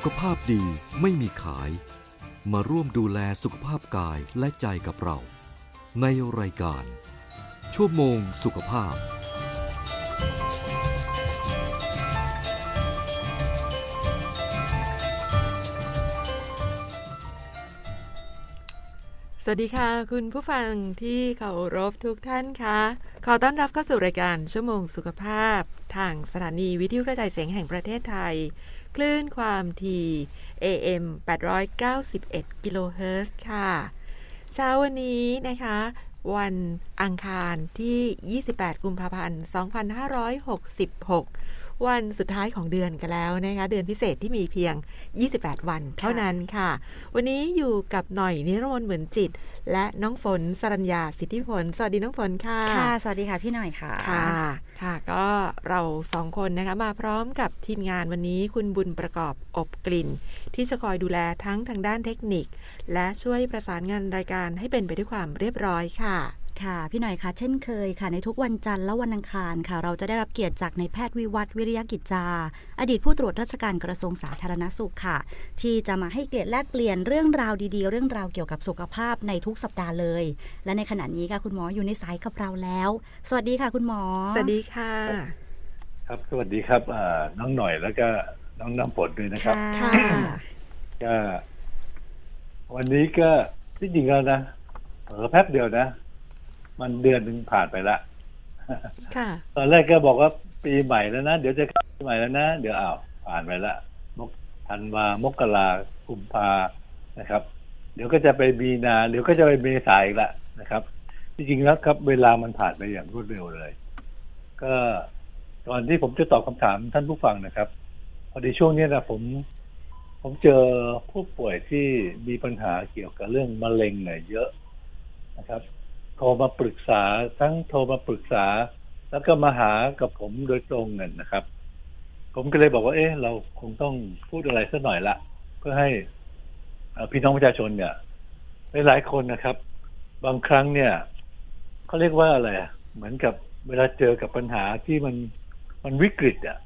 สุขภาพดีไม่มีขาย มาร่วมดูแลสุขภาพกายและใจกับเรา ในรายการ ชั่วโมงสุขภาพ สวัสดีค่ะ คุณผู้ฟังที่เคารพทุกท่านคะขอต้อนรับเข้าสู่รายการชั่วโมงสุขภาพ ทางสถานีวิทยุกระจายเสียงแห่งประเทศไทย คลื่นความถี่ AM 891กิโลเฮิรตซ์ค่ะ เช้าวันนี้นะคะ วันอังคารที่ 28 กุมภาพันธ์ 2566 วันสุดท้ายของเดือนกันแล้วนะคะเดือนพิเศษที่มีเพียง 28 วันเท่านั้นค่ะ วันนี้อยู่กับหน่อยนิรมนเหมือนจิต และน้องฝนสรัญญาสิทธิผล สวัสดีน้องฝนค่ะค่ะ สวัสดีค่ะพี่หน่อยค่ะค่ะ ค่ะ ก็เราสองคนนะคะมาพร้อมกับทีมงานวันนี้คุณบุญประกอบอบกลิ่น ที่จะคอยดูแลทั้งทางด้านเทคนิค และช่วยประสานงานรายการให้เป็นไปด้วยความเรียบร้อยค่ะ ค่ะ พี่หน่อยค่ะ เช่นเคยค่ะ ในทุกวันจันทร์และวันอังคารค่ะ เราจะได้รับเกียรติจากในายแพทย์วิวัฒน์วิริยกิจจา อดีตผู้ตรวจราชการกระทรวงสาธารณสุขค่ะ ที่จะมาให้เกียรติแลกเปลี่ยนเรื่องราวดีๆ เรื่องราวเกี่ยวกับสุขภาพในทุกสัปดาห์เลย และในขณะนี้ค่ะคุณหมออยู่ในสายกับเราแล้ว สวัสดีค่ะ คุณหมอ สวัสดีค่ะ ครับสวัสดีครับอ่าน้องหน่อยแล้วก็น้องน้ำฝนด้วยนะครับค่ะก็วันนี้ก็ที่จริงแล้วนะเออแป๊บเดียวนะ มันเดือนหนึ่งผ่านไปละค่ะตอนแรกก็บอกว่าปีใหม่แล้วนะ เดี๋ยวจะเข้าปีใหม่แล้วนะ เดี๋ยวอ้าวผ่านไปละมกธันวามกรากุมภานะครับ เดี๋ยวก็จะไปมีนา เดี๋ยวก็จะไปเมษาอีกละนะครับ จริงๆแล้วครับ เวลามันผ่านไปอย่างรวดเร็วเลย ก็ก่อนที่ผมจะตอบคำถามท่านผู้ฟังนะครับ พอดีช่วงนี้นะผม ผมเจอผู้ป่วยที่มีปัญหาเกี่ยวกับเรื่องมะเร็งเนี่ยเยอะนะครับ โทรมาปรึกษาทั้งโทรมาปรึกษา แล้วก็มาหากับผมโดยตรงเงินนะครับ ผมก็เลยบอกว่า เอ๊ะเราคงต้องพูดอะไรสักหน่อยละเพื่อให้พี่น้องประชาชนเนี่ยหลายๆคนนะครับ บางครั้งเนี่ยเขาเรียกว่าอะไรอะเหมือนกับเวลาเจอกับปัญหาที่มันมันวิกฤตอะ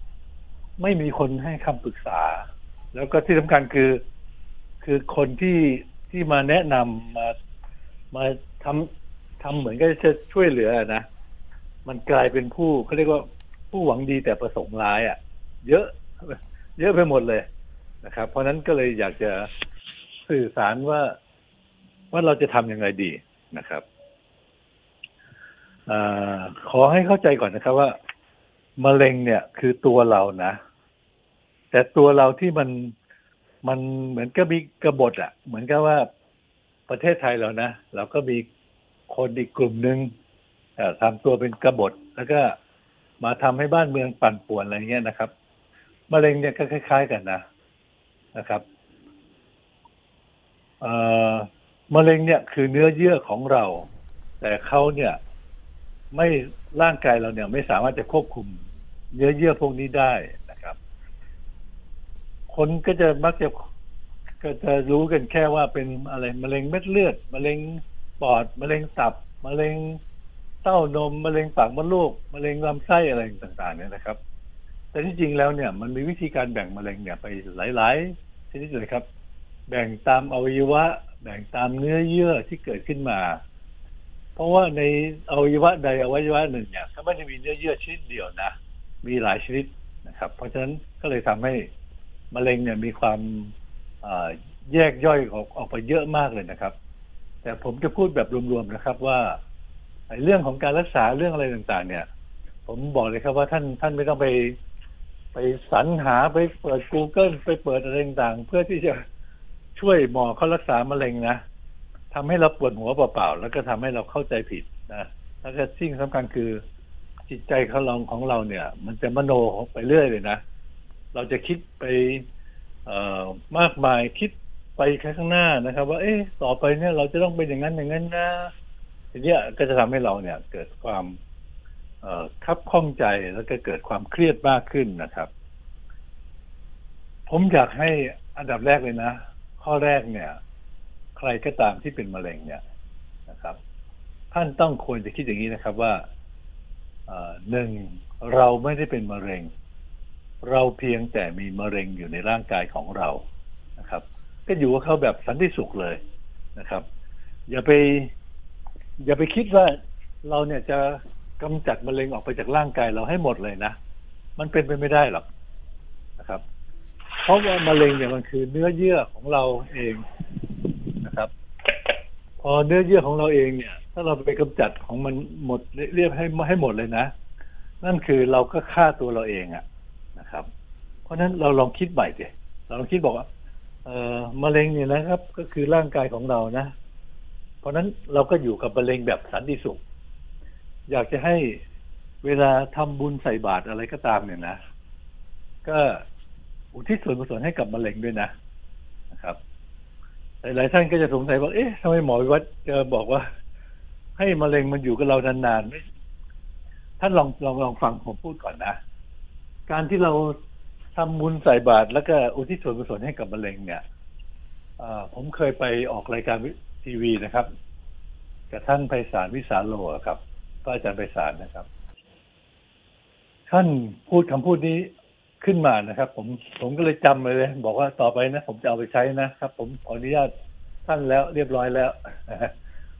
ไม่มีคนให้คำปรึกษา แล้วก็ที่สำคัญคือ คือคนที่ที่มาแนะนำมามาทำ ทำเหมือนก็จะช่วยเหลือนะมันกลายเป็นผู้เขาเรียกว่าผู้หวังดีแต่ประสงค์ร้ายอะ เยอะ เยอะไปหมดเลยนะครับ เพราะฉะนั้นก็เลยอยากจะสื่อสารว่าว่าเราจะทำยังไงดีนะครับอขอให้เข้าใจก่อนนะครับว่ามะเร็งเนี่ยคือตัวเรานะ แต่ตัวเราที่มันมันเหมือนก็มีกบฏอะ่ะ เหมือนกับว่าประเทศไทยเรานะเราก็มี คนอีกกลุ่มหนึ่งทำตัวเป็นกบฏแล้วก็มาทำให้บ้านเมืองปั่นป่วนอะไรเงี้ยนะครับมะเร็งเนี่ยก็คล้าย ๆ กันนะนะครับเอ่อมะเร็งเนี่ยคือเนื้อเยื่อของเรา แต่เขาเนี่ยไม่ร่างกายเราเนี่ยไม่สามารถจะควบคุมเนื้อเยื่อพวกนี้ได้นะครับ คนก็จะมักจะก็จะรู้กันแค่ว่าเป็นอะไรมะเร็งเม็ดเลือดมะเร็ง ปอดมะเร็งตับมะเร็งเต้านมมะเร็งปากมดลูกมะเร็งลำไส้อะไรต่างๆ เนี่ยนะครับ แต่ที่จริงแล้วเนี่ย มันมีวิธีการแบ่งมะเร็งเนี่ยไปหลายๆชนิดเลยครับ แบ่งตามอวัยวะ แบ่งตามเนื้อเยื่อที่เกิดขึ้นมา เพราะว่าในอวัยวะใดอวัยวะหนึ่งเนี่ยก็ไม่ได้มีเนื้อเยื่อชนิดเดียวนะมีหลายชนิดนะครับ เพราะฉะนั้นก็เลยทำให้มะเร็งเนี่ยมีความแยกย่อยออกออกไปเยอะมากเลยนะครับ แต่ผมจะพูดแบบรวมๆนะครับว่าเรื่องของการรักษาเรื่องอะไรต่างๆ เนี่ย ผมบอกเลยครับว่าท่านท่านไม่ต้องไป ไปสรรหาไปเปิด Google ไปเปิดอะไรต่างๆ เพื่อที่จะช่วยหมอเขารักษามะเร็งนะทำให้เราปวดหัวเปล่าๆ แล้วก็ทำให้เราเข้าใจผิดนะแล้วก็สิ่งสำคัญคือจิตใจของเราของเราเนี่ย มันจะมโนไปเรื่อยเลยนะ เราจะคิดไปเอ่อมากมายคิด ไปข้างหน้านะครับ ว่า เอ๊ะต่อไปเนี่ยเราจะต้องเป็นอย่างนั้นอย่างนั้นนะทีนี้ก็จะทำให้เราเนี่ย เกิดความเอคับข้องใจแล้วก็เกิดความเครียดมากขึ้นนะครับ ผมอยากให้อันดับแรกเลยนะ ข้อแรกเนี่ย ใครก็ตามที่เป็นมะเร็งเนี่ยนะครับ ท่านต้องควรจะคิดอย่างนี้นะครับว่าหนึ่งเราไม่ได้เป็นมะเร็ง เราเพียงแต่มีมะเร็งอยู่ในร่างกายของเรา ก็อยู่กับเขาแบบสันติสุขเลยนะครับ อย่าไป อย่าไปคิดว่าเราเนี่ยจะกำจัดมะเร็งออกไปจากร่างกายเราให้หมดเลยนะมันเป็นไปไม่ได้หรอกนะครับ เพราะว่ามะเร็งเนี่ยมันคือเนื้อเยื่อของเราเองนะครับ พอเนื้อเยื่อของเราเองเนี่ย ถ้าเราไปกำจัดของมันหมดเรียบให้ให้หมดเลยนะ นั่นคือเราก็ฆ่าตัวเราเองอะนะครับ เพราะฉะนั้นเราลองคิดใหม่สิเราลองคิดบอกว่า เอ่อมะเร็งเนี่ยนะครับ ก็คือร่างกายของเรานะ เพราะนั้นเราก็อยู่กับมะเร็งแบบสันติสุข อยากจะให้เวลาทำบุญใส่บาตรอะไรก็ตามเนี่ยนะก็อุทิศส่วนกุศลให้กับมะเร็งด้วยนะนะครับหลายท่านก็จะสงสัยว่า เอ๊ะทำไมหมอวิวัฒน์จะบอกว่า ให้มะเร็งมันอยู่กับเรานานๆไม่ท่านลองลองลองฟังผมพูดก่อนนะ การที่เรา ทำบุญใส่บาตรแล้วก็อุทิศส่วนกุศลให้กับมะเร็งเนี่ยผมเคยไปออกรายการทีวีนะครับกับท่านไพศาลวิสาโลครับพระอาจารย์ไพศาลนะครับ ท่านพูดคำพูดนี้ขึ้นมานะครับ ผมผมก็เลยจำไปเลย บอกว่าต่อไปนะ ผมจะเอาไปใช้นะครับ ผมขออนุญาตท่านแล้วเรียบร้อยแล้ว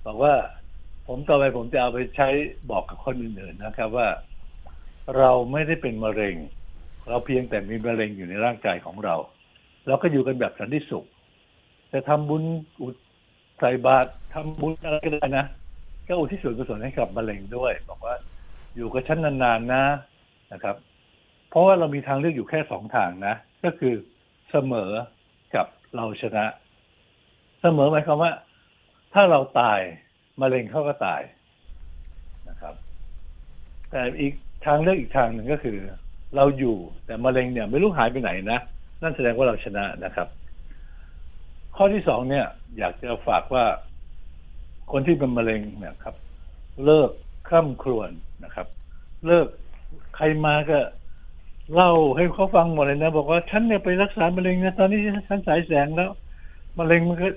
บอกว่าผมต่อไปผมจะเอาไปใช้บอกกับคนอื่นๆนะครับ ว่าเราไม่ได้เป็นมะเร็ง เราเพียงแต่มีมะเร็งอยู่ในร่างกายของเรา เราก็อยู่กันแบบสันติสุขจะทำบุญอุดใส่บาตรทำบุญอะไรก็ได้นะก็อุทิศส่วนกุศลให้กับมะเร็งด้วย บอกว่าอยู่กับฉันนานๆนะนะครับ เพราะว่าเรามีทางเลือกอยู่แค่สองทางนะ ก็คือเสมอกับเราชนะ เสมอหมายความว่า ถ้าเราตายมะเร็งเขาก็ตายนะครับ แต่อีกทางเลือกอีกทางหนึ่งก็คือ เราอยู่แต่มะเร็งเนี่ย ไม่รู้หายไปไหนนะ นั่นแสดงว่าเราชนะนะครับ ข้อที่สองเนี่ย อยากจะฝากว่า คนที่เป็นมะเร็งเนี่ยครับ เลิกคร่ำครวญนะครับ เลิกใครมาก็เล่าให้เขาฟังหมดเลยนะ บอกว่าฉันเนี่ยไปรักษามะเร็งนะตอนนี้ฉันสายแสงแล้วมะเร็งมันก็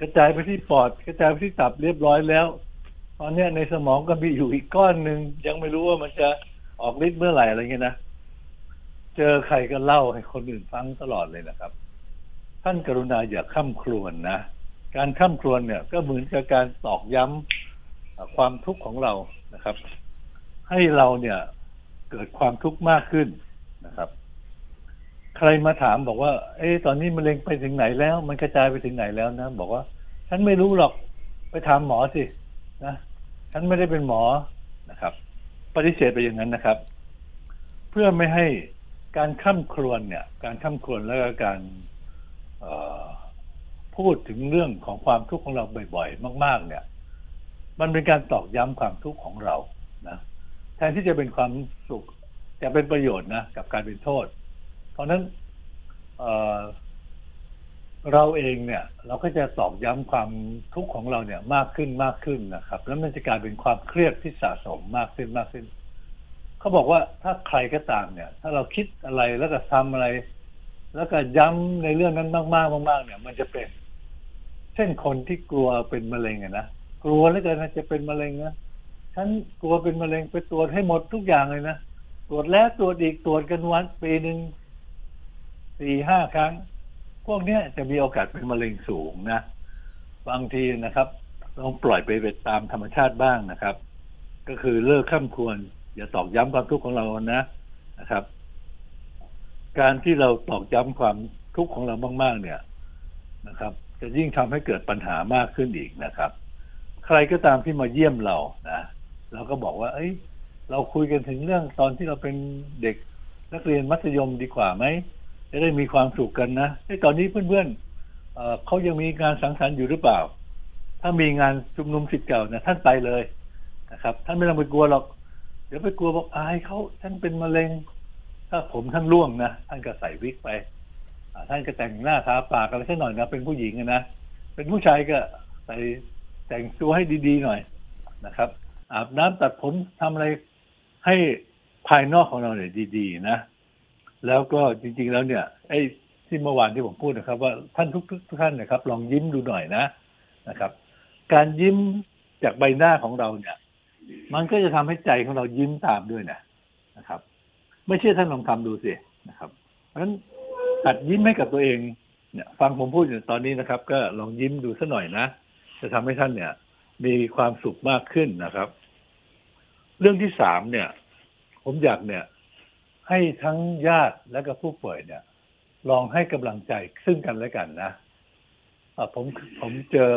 กระจายไปที่ปอด กระจายไปที่ตับเรียบร้อยแล้ว ตอนเนี้ยในสมองก็มีอยู่อีกก้อนหนึ่งยังไม่รู้ว่ามันจะออกฤทธิ์เมื่อไหร่อะไรเงี้ยนะ เจอใครก็เล่าให้คนอื่นฟังตลอดเลยนะครับ ท่านกรุณาอย่าข้ามครวนนะการข้ามครวนเนี่ย ก็เหมือนกับการตอกย้ำความทุกข์ของเรานะครับ ให้เราเนี่ยเกิดความทุกข์มากขึ้นนะครับ ใครมาถามบอกว่า เอ๊ตอนนี้มะเร็งไปถึงไหนแล้ว มันกระจายไปถึงไหนแล้วนะบอกว่า ฉันไม่รู้หรอกไปถามหมอสินะฉันไม่ได้เป็นหมอนะครับ ปฏิเสธไปอย่างนั้นนะครับ เพื่อไม่ให้ การข้ามครวนเนี่ย การข้ามครวนแล้วก็การพูดถึงเรื่องของความทุกข์ของเราบ่อยๆ มาก ๆ เนี่ย มันเป็นการตอกย้ำความทุกข์ของเรานะแทนที่จะเป็นความสุขจะเป็นประโยชน์นะกับการเป็นโทษ เพราะนั้นเเราเองเนี่ย เราก็จะตอกย้ำความทุกข์ของเราเนี่ย มากขึ้นมากขึ้นนะครับ แล้วมันจะกลายเป็นความเครียดที่สะสมมากขึ้นมากขึ้น เขาบอกว่าถ้าใครก็ตามเนี่ย ถ้าเราคิดอะไรแล้วก็ทำอะไร แล้วก็ย้ำในเรื่องนั้นมากๆมากๆเนี่ย มันจะเป็น เช่นคนที่กลัวเป็นมะเร็งอะนะกลัวแล้วกันนะจะเป็นมะเร็งนะฉันกลัวเป็นมะเร็งไปตรวจให้หมดทุกอย่างเลยนะตรวจแล้วตรวจอีกตรวจกันวันปีหนึ่งสี่ห้าครั้ง พวกเนี้ยจะมีโอกาสเป็นมะเร็งสูงนะบางทีนะครับลองปล่อยไปไปตามธรรมชาติบ้างนะครับ ก็คือเลิกข้ามควร อย่าตอกย้ำความทุกข์ของเรานะนะครับ การที่เราตอกย้ำความทุกข์ของเรามาก ๆ เนี่ยนะครับ จะยิ่งทำให้เกิดปัญหามากขึ้นอีกนะครับ ใครก็ตามที่มาเยี่ยมเรานะเราก็บอกว่า เอ้ย เราคุยกันถึงเรื่องตอนที่เราเป็นเด็กนักเรียนมัธยมดีกว่าไหมจะได้มีความสุขกันนะไอ้ตอนนี้เพื่อนๆเเขายังมีงานสังสรรค์อยู่หรือเปล่า ถ้ามีงานชุมนุมสิทธิ์เก่านะท่านไปเลยนะครับ ท่านไม่ต้องไปกลัวหรอก เดี๋ยวไปกลัวบอกอายเขาท่านเป็นมะเร็ง ถ้าผมท่านร่วงนะท่านก็ใส่วิกไปท่านก็แต่งหน้าทาปากอะไรสักหน่อยนะเป็นผู้หญิงนะเป็นผู้ชายก็ใส่แต่งตัวให้ดีๆหน่อยนะครับ อาบน้ำตัดผมทำอะไรให้ภายนอกของเราเนี่ยดีๆนะ แล้วก็จริง ๆ แล้วเนี่ย ไอ้ที่เมื่อวานที่ผมพูดนะครับ ว่าท่านทุกทุกท่านนะครับ ลองยิ้มดูหน่อยนะนะครับ การยิ้มจากใบหน้าของเราเนี่ย มันก็จะทำให้ใจของเรายิ้มตามด้วยนะนะครับ ไม่เชื่อท่านลองทำดูสินะครับ เพราะฉะนั้นหัดยิ้มให้กับตัวเองเนี่ย ฟังผมพูดอยู่ตอนนี้นะครับ ก็ลองยิ้มดูสัหน่อยนะจะทำให้ท่านเนี่ย มีความสุขมากขึ้นนะครับ เรื่องที่สามเนี่ย ผมอยากเนี่ย ให้ทั้งญาติและก็ผู้ป่วยเนี่ย ลองให้กำลังใจซึ่งกันและกันนะะผมผมเจอ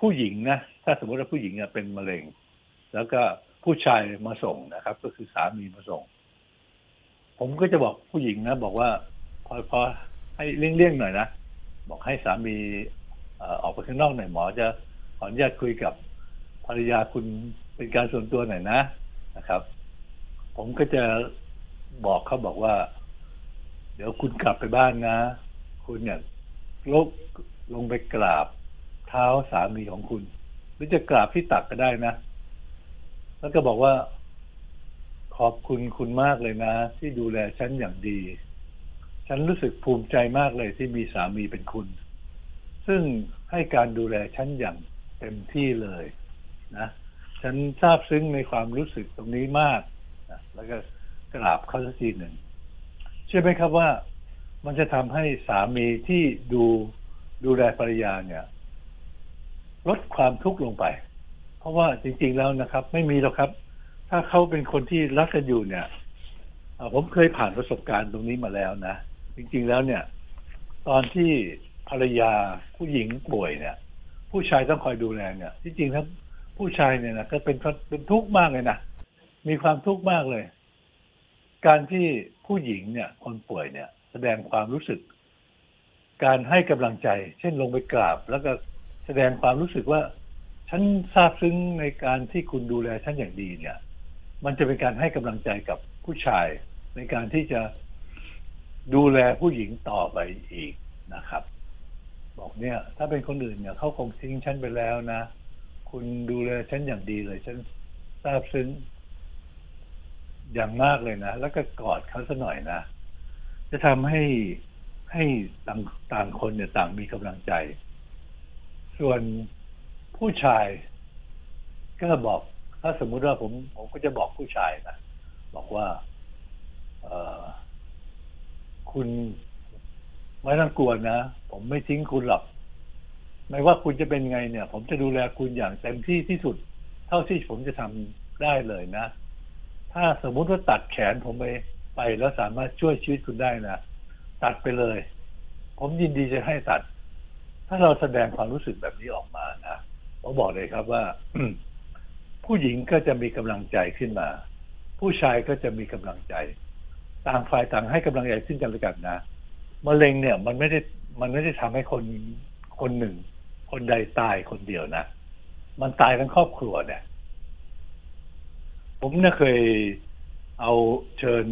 ผู้หญิงนะถ้าสมมติว่าผู้หญิงเนี่ยเป็นมะเร็ง แล้วก็ผู้ชายมาส่งนะครับ ก็คือสามีมาส่ง ผมก็จะบอกผู้หญิงนะ บอกว่าพอพอให้เลี่ยงๆหน่อยนะบอกให้สามีออออกไปข้างนอกหน่อยหมอจะขออนุญาตคุยกับภรรยาคุณเป็นการส่วนตัวหน่อยนะนะครับ ผมก็จะบอกเขาบอกว่า เดี๋ยวคุณกลับไปบ้านนะ คุณเนี่ยลงลงไปกราบเท้าสามีของคุณ หรือจะกราบที่ตักก็ได้นะ แล้วก็บอกว่า ขอบคุณคุณมากเลยนะ ที่ดูแลฉันอย่างดี ฉันรู้สึกภูมิใจมากเลยที่มีสามีเป็นคุณ ซึ่งให้การดูแลฉันอย่างเต็มที่เลยนะ ฉันซาบซึ้งในความรู้สึกตรงนี้มากนะแล้วก็กราบเขาสักทีหนึ่งเชื่อไหมครับว่ามันจะทำให้สามีที่ดูดูแลภรรยาเนี่ย ลดความทุกข์ลงไป เพราะว่าจริง ๆแล้วนะครับ ไม่มีหรอกครับ ถ้าเขาเป็นคนที่รักกันอยู่เนี่ยผมเคยผ่านประสบการณ์ตรงนี้มาแล้วนะ จริง ๆแล้วเนี่ย ตอนที่ภรรยาผู้หญิงป่วยเนี่ย ผู้ชายต้องคอยดูแลเนี่ย ที่จริงแล้วผู้ชายเนี่ยนะก็เป็นเป็นทุกข์มากเลยนะมีความทุกข์มากเลย การที่ผู้หญิงเนี่ย คนป่วยเนี่ย แสดงความรู้สึก การให้กำลังใจ เช่นลงไปกราบ แล้วก็แสดงความรู้สึกว่า ฉันซาบซึ้งในการที่คุณดูแลฉันอย่างดีเนี่ย มันจะเป็นการให้กำลังใจกับผู้ชาย ในการที่จะดูแลผู้หญิงต่อไปอีกนะครับ บอกเนี่ย ถ้าเป็นคนอื่นเนี่ยเขาคงทิ้งฉันไปแล้วนะ คุณดูแลฉันอย่างดีเลย ฉันซาบซึ้งอย่างมากเลยนะ แล้วก็กอดเขาสัหน่อยนะ จะทำให้ให้ต่างต่างคนเนี่ยต่างมีกำลังใจ ส่วน ผู้ชาย ก็บอก ถ้าสมมุติว่าผม ผมก็จะบอกผู้ชายนะบอกว่า เออคุณไม่ต้องกลัวนะ ผมไม่ทิ้งคุณหรอกไม่ว่าคุณจะเป็นไงเนี่ย ผมจะดูแลคุณอย่างเต็มที่ที่สุด เท่าที่ผมจะทำได้เลยนะ ถ้าสมมุติว่าตัดแขนผมไปไปแล้วสามารถช่วยชีวิตคุณได้นะตัดไปเลย ผมยินดีจะให้ตัด ถ้าเราแสดงความรู้สึกแบบนี้ออกมานะ ผมบอกเลยครับว่า ผู้หญิงก็จะมีกำลังใจขึ้นมา ผู้ชายก็จะมีกำลังใจ ต่างฝ่ายต่างให้กำลังใจซึ่งกันและกันนะมะเร็งเนี่ย มันไม่ได้มันไม่ได้ทำให้คนคนหนึ่ง คนใดตายคนเดียวนะมันตายทั้งครอบครัวเนี่ย ผมเนี่ยเคยเอาเชิญ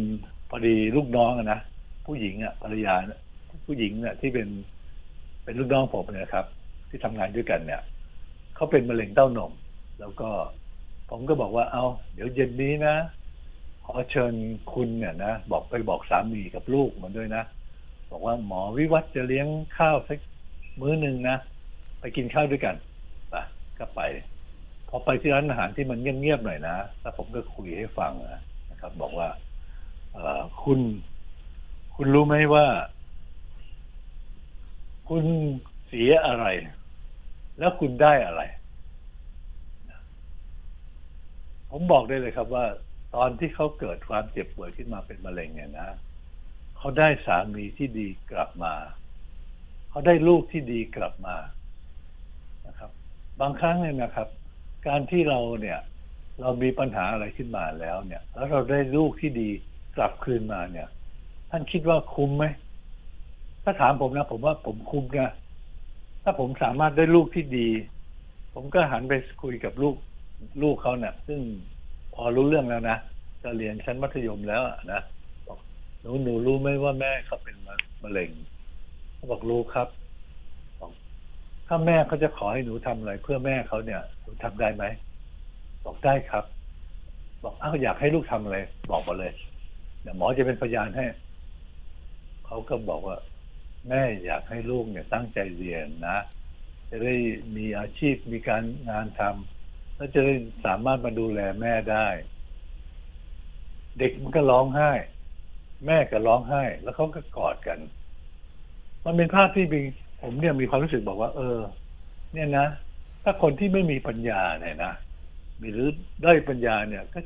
พอดีลูกน้องนะผู้หญิงอะภรรยาผู้หญิงเนี่ยที่เป็นเป็นลูกน้องผมนี่ยครับ ที่ทำงานด้วยกันเนี่ย เขาเป็นมะเร็งเต้านม แล้วก็ผมก็บอกว่าเอาเดี๋ยวเย็นนี้นะขอเชิญคุณเนี่ยนะบอกไปบอกสามีกับลูกมันด้วยนะ บอกว่าหมอวิวัฒน์จะเลี้ยงข้าวสักมื้อหนึ่งนะไปกินข้าวด้วยกันไปก็ไป พอไปที่ร้านอาหารที่มันเงียบๆหน่อยนะแล้วผมก็คุยให้ฟังนะครับ บอกว่าเออคุณ คุณรู้ไหมว่า คุณเสียอะไร แล้วคุณได้อะไร ผมบอกได้เลยครับว่า ตอนที่เขาเกิดความเจ็บป่วยขึ้นมาเป็นมะเร็งเนี่ยนะเขาได้สามีที่ดีกลับมา เขาได้ลูกที่ดีกลับมานะครับ บางครั้งเนี่ยนะครับ การที่เราเนี่ย เรามีปัญหาอะไรขึ้นมาแล้วเนี่ย แล้วเราได้ลูกที่ดีกลับคืนมาเนี่ย ท่านคิดว่าคุ้มไหมถ้าถามผมนะ ผมว่าผมคุ้มนะ ถ้าผมสามารถได้ลูกที่ดี ผมก็หันไปคุยกับลูกลูกเขาเนี่ยซึ่งพอรู้เรื่องแล้วนะจะเรียนชั้นมัธยมแล้วนะบอกหนูหนูรู้ไหมว่าแม่เขาเป็นมะเร็งเขาบอกรู้ครับบอกถ้าแม่เขาจะขอให้หนูทำอะไร เพื่อแม่เขาเนี่ยหนูทำได้ไหมบอกได้ครับ บอกอ้าวอยากให้ลูกทำอะไรบอกมาเลยเดี๋ยวหมอจะเป็นพยานให้เขาก็บอกว่า แม่อยากให้ลูกเนี่ยตั้งใจเรียนนะ จะได้มีอาชีพมีการงานทำแล้วจะได้สามารถมาดูแลแม่ได้ เด็กมันก็ร้องไห้ แม่ก็ร้องไห้ แล้วเขาก็กอดกัน มันเป็นภาพที่มีผมเนี่ยมีความรู้สึกบอกว่า เออ เนี่ยนะถ้าคนที่ไม่มีปัญญาเนี่ยนะมีหรือได้อยปัญญาเนี่ย ก็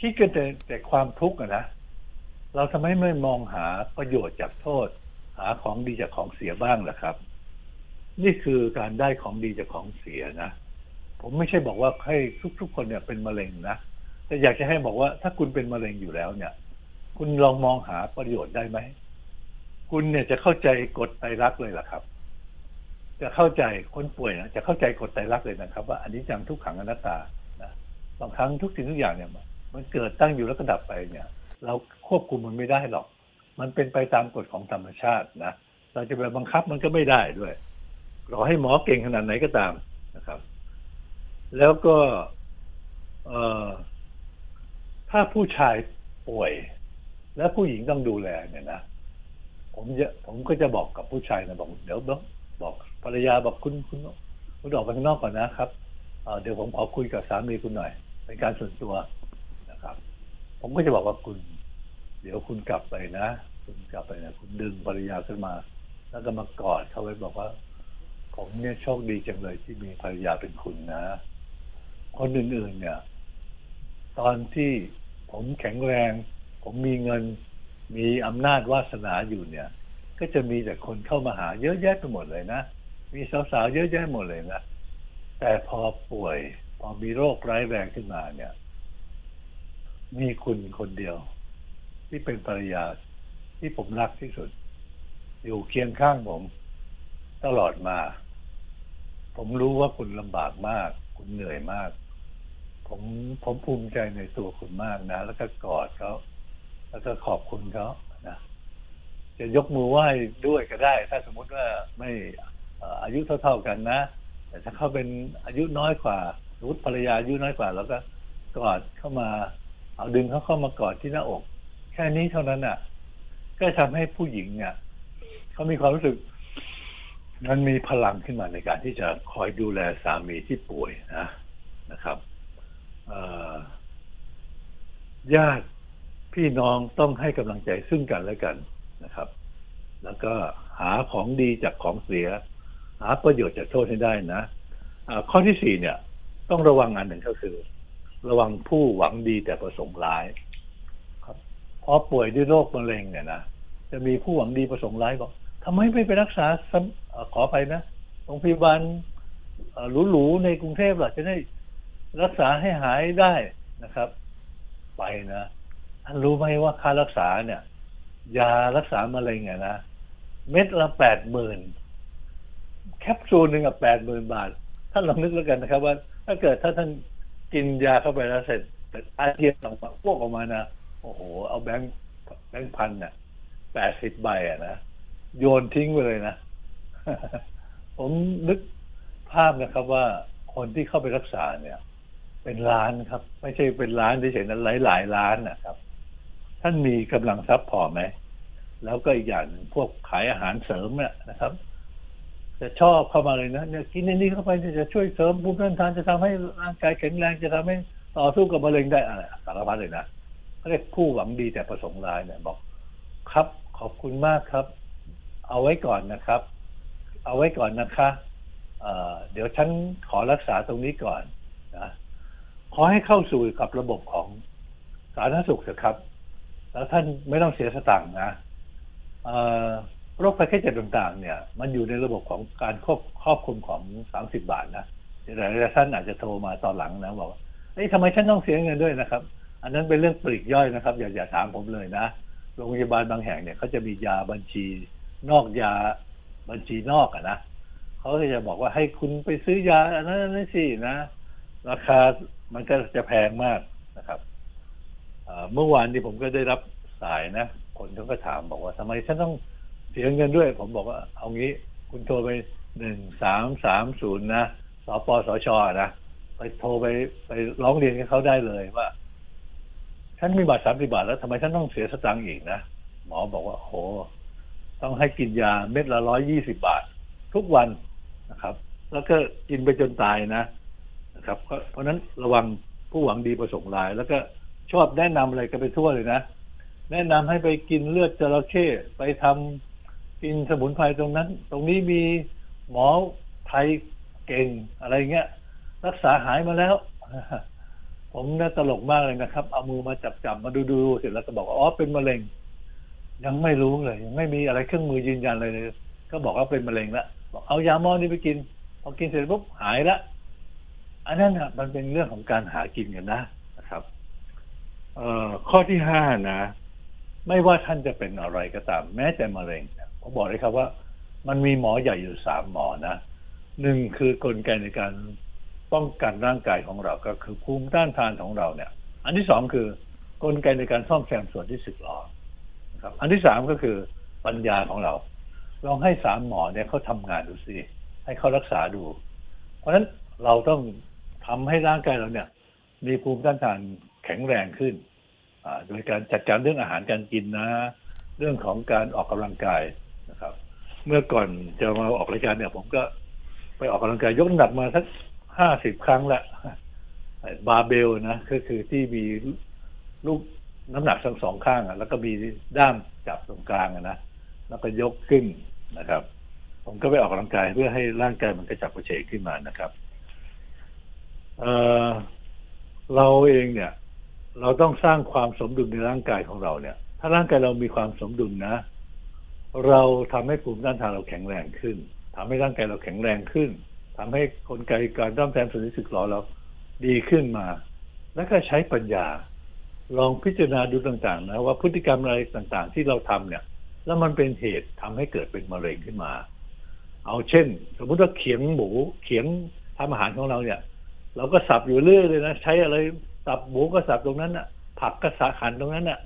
คิดกันแต่แต่ความทุกข์อะนะเราทำไมไม่มองหาประโยชน์จากโทษ หาของดีจากของเสียบ้างแหละครับ นี่คือการได้ของดีจากของเสียนะ ผมไม่ใช่บอกว่าให้ทุก ๆ คนเนี่ยเป็นมะเร็งนะแต่อยากจะให้บอกว่าถ้าคุณเป็นมะเร็งอยู่แล้วเนี่ย คุณลองมองหาประโยชน์ได้ไหมคุณเนี่ยจะเข้าใจกฎไตรลักษณ์เลยล่ะครับ จะเข้าใจคนป่วยนะจะเข้าใจกฎไตรลักษณ์เลยนะครับ ว่าอันนี้จังทุกขังอนัตตานะบางครั้งทุกสิ่งทุกอย่างเนี่ยมันเกิดตั้งอยู่แล้วก็ดับไปเนี่ย เราควบคุมมันไม่ได้หรอก มันเป็นไปตามกฎของธรรมชาตินะเราจะไปบังคับมันก็ไม่ได้ด้วยรอให้หมอเก่งขนาดไหนก็ตามนะครับ แล้วก็เออถ้าผู้ชายป่วย แล้วผู้หญิงต้องดูแลเนี่ยนะผมจะผมก็จะบอกกับผู้ชายนะบอกเดี๋ยวบอกบอกภรรยาบอกคุณคุณคุณออกไปข้างนอกก่อนนะครับเดี๋ยวผมขอคุยกับสามีคุณหน่อยเป็นการส่วนตัวนะครับ ผมก็จะบอกว่าคุณ ดี๋ยวคุณกลับไปนะ คุณกลับไปนะ คุณดึงภรรยาขึ้นมา แล้วก็มากอดเขาไว้บอกว่า ผมเนี่ยโชคดีจังเลยที่มีภรรยาเป็นคุณนะ คนอื่นๆเนี่ย ตอนที่ผมแข็งแรง ผมมีเงิน มีอำนาจวาสนาอยู่เนี่ย ก็จะมีแต่คนเข้ามาหา เยอะแยะไปหมดเลยนะ มีสาวๆเยอะแยะหมดเลยนะ แต่พอป่วย พอมีโรคร้ายแรงขึ้นมาเนี่ย มีคุณคนเดียว ที่เป็นภรรยาที่ผมรักที่สุด อยู่เคียงข้างผม ตลอดมา ผมรู้ว่าคุณลำบากมาก คุณเหนื่อยมาก ผมผมภูมิใจในตัวคุณมากนะ แล้วก็กอดเขาแล้วก็ขอบคุณเขานะจะยกมือไหว้ด้วยก็ได้ ถ้าสมมติว่าไม่อายุเท่าๆกันนะ แต่ถ้าเขาเป็นอายุน้อยกว่าสมมติภรรยาอายุน้อยกว่า แล้วก็กอดเข้ามา เอาดึงเขาเข้ามากอดที่หน้าอก แค่นี้เท่านั้นอะ ก็ทำให้ผู้หญิงเนี่ยเขามีความรู้สึกมันมีพลังขึ้นมาในการที่จะคอยดูแลสามีที่ป่วยนะนะครับญาติพี่น้องต้องให้กำลังใจซึ่งกันและกันนะครับ แล้วก็หาของดีจากของเสีย หาประโยชน์จากโทษให้ได้นะะข้อที่สี่เนี่ย ต้องระวังอันหนึ่งก็คือ ระวังผู้หวังดีแต่ประสงค์ร้าย พอป่วยด้วยโรคมะเร็งเนี่ยนะจะมีผู้หวังดีประสงค์ร้ายบอกทำไมไม่ไปรักษาขอไปนะโรงพยาบาลหรูๆในกรุงเทพล่ะจะได้รักษาให้หายได้นะครับ ไปนะท่านรู้ไหมว่าค่ารักษาเนี่ย ยารักษามะเร็งเนี่ยนะเม็ดละแปดหมื่นแคปซูลหนึ่งกับแปดหมื่นบาทท่านลองนึกแล้วกันนะครับ ว่า ถ้าเกิดถ้าท่านกินยาเข้าไปแล้วเสร็จอาเจียนออกมาพวกออกมานะ โอ้โห เอาแบงค์แบงค์พันเนี่ยแปดสิบใบอะนะ โยนทิ้งไปเลยนะ ผมนึกภาพนะครับว่าคนที่เข้าไปรักษาเนี่ย เป็นล้านครับ ไม่ใช่เป็นล้านเฉยๆนั้นหลายหลายล้านนะครับ ท่านมีกำลังทรัพย์พอไหม แล้วก็อีกอย่างพวกขายอาหารเสริมเนี่ยนะครับ จะชอบเข้ามาเลยนะเนี่ยกินนนี้เข้าไปจะช่วยเสริมภูมิต้านทานจะทำให้ร่างกายแข็งแรงจะทำให้ต่อสู้กับมะเร็งได้อะไรสารพัดเลยนะ เรียกผู้หวังดีแต่ประสงค์ร้ายเนี่ยบอกครับขอบคุณมากครับ เอาไว้ก่อนนะครับ เอาไว้ก่อนนะคะเเดี๋ยวฉันขอรักษาตรงนี้ก่อนนะขอให้เข้าสู่กับระบบของสาธารณสุขเถอะครับ แล้วท่านไม่ต้องเสียสตางค์นะโรคภัยแค่เจ็บต่างๆ เนี่ย มันอยู่ในระบบของการควบครอบคุมของสามสิบบาทนะหลายท่านอาจจะโทรมาตอนหลังนะบอกเอ้ยทำไมฉันต้องเสียเงินด้วยนะครับ อันนั้นเป็นเรื่องปลีกย่อยนะครับ อย่าอย่าถามผมเลยนะ โรงพยาบาลบางแห่งเนี่ยเขาจะมียาบัญชี นอกยาบัญชีนอกอะนะเขาจะบอกว่าให้คุณไปซื้อยาอันนั้นนั่นสินะ ราคามันก็จะแพงมากนะครับเมื่อวานนี้ผมก็ได้รับสายนะ คนเขาก็ถามบอกว่าทำไมฉันต้องเสียเงินด้วย ผมบอกว่าเอางี้คุณโทรไปหนึ่งสามสามศูนย์นะสปสชนะ ไปโทรไปไปร้องเรียนกับเขาได้เลยว่า ฉันมีบัตรสามสิบาทแล้วทำไมฉันต้องเสียสตังค์อีกนะหมอบอกว่าโหต้องให้กินยาเม็ดละร้อยยี่สิบาท ทุกวันนะครับ แล้วก็กินไปจนตายนะนะครับ เพราะนั้นระวังผู้หวังดีประสงค์ร้าย แล้วก็ชอบแนะนำอะไรกันไปทั่วเลยนะ แนะนำให้ไปกินเลือดจระเข้ไปทำกินสมุนไพรตรงนั้น ตรงนี้มีหมอไทยเก่งอะไรเงี้ย รักษาหายมาแล้ว ผมน่าตลกมากเลยนะครับ เอามือมาจับจับมาดูดูเสร็จแล้วก็บอกว่าอ๋อเป็นมะเร็ง ยังไม่รู้เลยยังไม่มีอะไรเครื่องมือยืนยันเลยเลย ก็บอกว่าเป็นมะเร็งแล้วบอกเอายาหมอนี่ไปกินพอกินเสร็จปุ๊บหายละอันนั้นอะมันเป็นเรื่องของการหากินกันนะนะครับ เอ่อข้อที่ห้านะ ไม่ว่าท่านจะเป็นอะไรก็ตาม แม้แต่มะเร็งผมบอกเลยครับว่า มันมีหมอใหญ่อยู่สามหมอนะหนึ่งคือกลไกในการ ป้องกันร่างกายของเราก็คือภูมิต้านทานของเราเนี่ย อันที่สองคือกลไกในการซ่อมแซมส่วนที่สึกหรอนะครับ อันที่สามก็คือปัญญาของเรา ลองให้สามหมอเนี่ยเขาทำงานดูสิให้เขารักษาดู เพราะฉะนั้นเราต้องทำให้ร่างกายเราเนี่ย มีภูมิต้านทานแข็งแรงขึ้นโดยการจัดการเรื่องอาหารการกินนะ เรื่องของการออกกำลังกายนะครับ เมื่อก่อนจะมาออกรายการเนี่ย ผมก็ไปออกกำลังกายยกน้ำหนักมาสัก ห้าสิบครั้งละบาเบลนะก็คือที่มีลูกน้ำหนักทั้งสองข้างอะ แล้วก็มีด้ามจับตรงกลางอะนะแล้วก็ยกขึ้นนะครับ ผมก็ไปออกกำลังกายเพื่อให้ร่างกายมันกระจับกระเฉงขึ้นมานะครับเเราเองเนี่ย เราต้องสร้างความสมดุลในร่างกายของเราเนี่ย ถ้าร่างกายเรามีความสมดุลนะ เราทำให้ภูมิต้านทานเราแข็งแรงขึ้นทำให้ร่างกายเราแข็งแรงขึ้น ทำให้กลไกการต้อมแทนส่วนที่สึกหรอเราดีขึ้นมา แล้วก็ใช้ปัญญา ลองพิจารณาดูต่างๆ นะว่าพฤติกรรมอะไรต่างๆ ที่เราทำเนี่ย แล้วมันเป็นเหตุทำให้เกิดเป็นมะเร็งขึ้นมา เอาเช่น สมมติว่าเขียงหมูเขียงทำอาหารของเราเนี่ย เราก็สับอยู่เรื่อยเลยนะ ใช้อะไรสับหมูก็สับตรงนั้นน่ะ ผักก็สาขันตรงนั้นน่ะ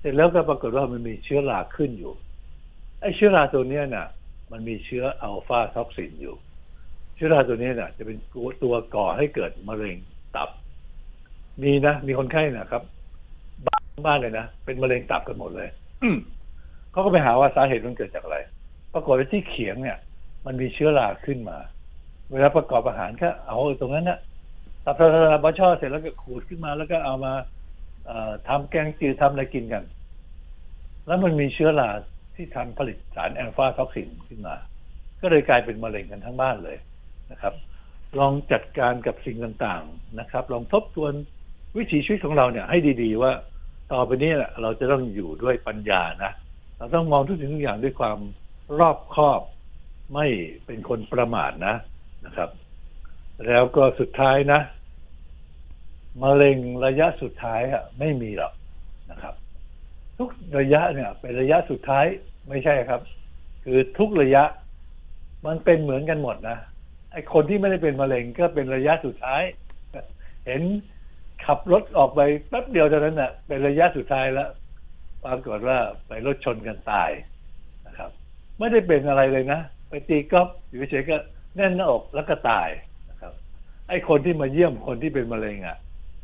เสร็จแล้วก็ปรากฏว่ามันมีเชื้อราขึ้นอยู่ไอ้เชื้อราตัวเนี้ยน่ะ มันมีเชื้ออัลฟาท็อกซินอยู่ เชื้อราตัวนี้น่ะจะเป็นตัวก่อให้เกิดมะเร็งตับ มีนะ มีคนไข้นะครับบ้านบ้านเลยนะเป็นมะเร็งตับกันหมดเลยเขาก็ไปหาว่าสาเหตุมันเกิดจากอะไร ปรากฏว่าที่เขียงเนี่ย มันมีเชื้อราขึ้นมา เวลาประกอบอาหารก็เอาตรงนั้นนะตับทาบะช่อเสร็จแล้วก็ขูดขึ้นมา แล้วก็เอามาทำแกงจืดทำอะไรกินกัน แล้วมันมีเชื้อราที่ทำผลิตสารอะฟลาท็อกซินขึ้นมา ก็เลยกลายเป็นมะเร็งกันทั้งบ้านเลย นะครับ ลองจัดการกับสิ่งต่างๆนะครับ ลองทบทวนวิถีชีวิตของเราเนี่ยให้ดีๆ ว่าต่อไปนี้เราจะต้องอยู่ด้วยปัญญานะเราต้องมองทุกสิ่งทุกอย่างด้วยความรอบคอบไม่เป็นคนประมาทนะนะครับ แล้วก็สุดท้ายนะมะเร็งระยะสุดท้ายอะไม่มีหรอกนะครับ ทุกระยะเนี่ย เป็นระยะสุดท้ายไม่ใช่ครับ คือทุกระยะมันเป็นเหมือนกันหมดนะ ไอ้คนที่ไม่ได้เป็นมะเร็งก็เป็นระยะสุดท้าย เห็นขับรถออกไปแป๊บเดียวเท่านั้นน่ะ เป็นระยะสุดท้ายแล้วปรากฏว่าไปรถชนกันตายนะครับ ไม่ได้เป็นอะไรเลยนะ ไปตีกอล์ฟอยู่เฉยก็แน่นหน้าอกแล้วก็ตายนะครับ ไอ้คนที่มาเยี่ยมคนที่เป็นมะเร็งอะ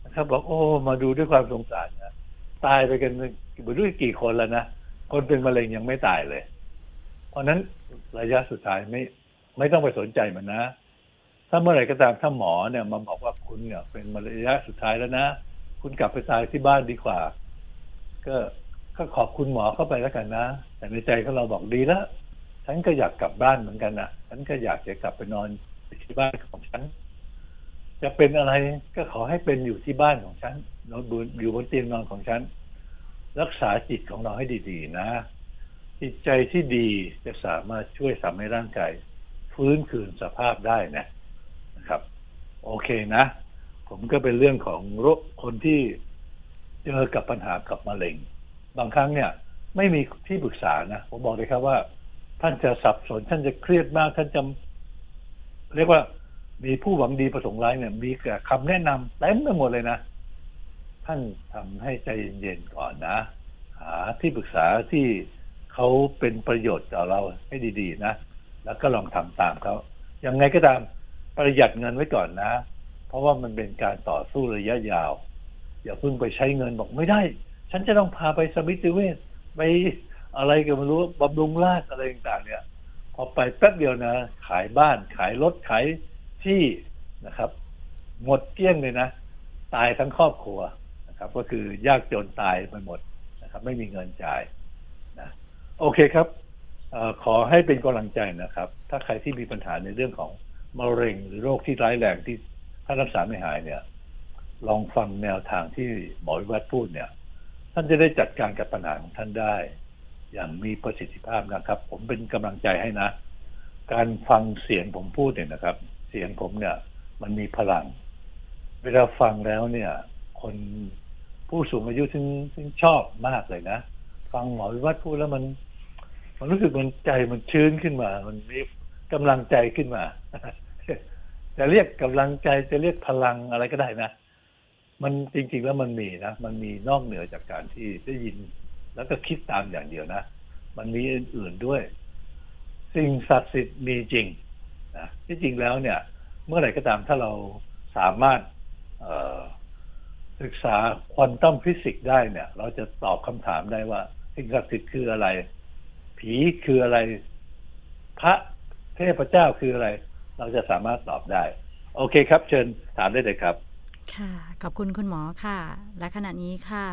นะครับบอกโอ้มาดูด้วยความสงสารนะตายไปกันไม่รู้กี่คนแล้วนะคนเป็นมะเร็งยังไม่ตายเลย เพราะนั้นระยะสุดท้ายไม่ ไม่ต้องไปสนใจมันนะ ถ้าเมื่อไหร่ก็ตามถ้าหมอเนี่ยมาบอกว่าคุณเนี่ย เป็นมะเร็งระยะสุดท้ายแล้วนะ คุณกลับไปตายที่บ้านดีกว่า ก็ก็ขอบคุณหมอเข้าไปแล้วกันนะ แต่ในใจของเราบอกดีแล้ว ฉันก็อยากกลับบ้านเหมือนกันนะฉันก็อยากจะกลับไปนอนที่บ้านของฉัน จะเป็นอะไรก็ขอให้เป็นอยู่ที่บ้านของฉันนอนอยู่บนเตียงนอนของฉัน รักษาจิตของเราให้ดี ๆ นะ จิตใจที่ดีจะสามารถช่วยทำให้ร่างกาย ฟื้นคืนสภาพได้นะนะครับ โอเคนะ ผมก็เป็นเรื่องของโรคคนที่เจอกับปัญหากับมะเร็ง บางครั้งเนี่ย ไม่มีที่ปรึกษานะผมบอกเลยครับว่า ท่านจะสับสนท่านจะเครียดมาก ท่านจะเรียกว่ามีผู้หวังดีประสงค์ร้ายเนี่ย มีแต่คำแนะนำเต็มไปหมดเลยนะท่านทำให้ใจเย็นๆก่อนนะ หาที่ปรึกษาที่เขาเป็นประโยชน์ต่อเราให้ดี ๆ นะ แล้วก็ลองทำตามเขายังไงก็ตามประหยัดเงินไว้ก่อนนะ เพราะว่ามันเป็นการต่อสู้ระยะยาว อย่าเพิ่งไปใช้เงินบอกไม่ได้ ฉันจะต้องพาไปสมิติเวชไปอะไรก็ไม่รู้บำรุงราชอะไรต่างๆ เนี่ยพอไปแป๊บเดียวนะ ขายบ้านขายรถขายที่นะครับ หมดเกลี้ยงเลยนะ ตายทั้งครอบครัวนะครับ ก็คือยากจนตายไปหมดนะครับ ไม่มีเงินจ่ายนะโอเคครับ ขอให้เป็นกำลังใจนะครับ ถ้าใครที่มีปัญหาในเรื่องของมะเร็งหรือโรคที่ร้ายแรงที่ถ้ารักษาไม่หายเนี่ย ลองฟังแนวทางที่หมอวิวัฒน์พูดเนี่ย ท่านจะได้จัดการกับปัญหาของท่านได้ อย่างมีประสิทธิภาพนะครับ ผมเป็นกำลังใจให้นะ การฟังเสียงผมพูดเนี่ยนะครับ เสียงผมเนี่ย มันมีพลัง เวลาฟังแล้วเนี่ย คนผู้สูงอายุซึ่งซึ่งชอบมากเลยนะ ฟังหมอวิวัฒน์พูดแล้วมัน มันรู้สึกมันใจมันชื้นขึ้นมา มันมีกำลังใจขึ้นมา จะเรียกกำลังใจจะเรียกพลังอะไรก็ได้นะ มันจริง ๆ แล้วมันมีนะ มันมีนอกเหนือจากการที่ได้ยิน แล้วก็คิดตามอย่างเดียวนะ มันมีอื่นๆด้วย สิ่งศักดิ์สิทธิ์มีจริงนะที่จริงแล้วเนี่ย เมื่อไหร่ก็ตามถ้าเราสามารถศึกษาควอนตัมฟิสิกส์ได้เนี่ย เราจะตอบคำถามได้ว่า สิ่งศักดิ์สิทธิ์คืออะไร ผีคืออะไร พระเทพเจ้าคืออะไร เราจะสามารถตอบได้ โอเคครับ เชิญถามได้เลยครับ ค่ะ ขอบคุณคุณหมอค่ะ และขณะนี้ค่ะ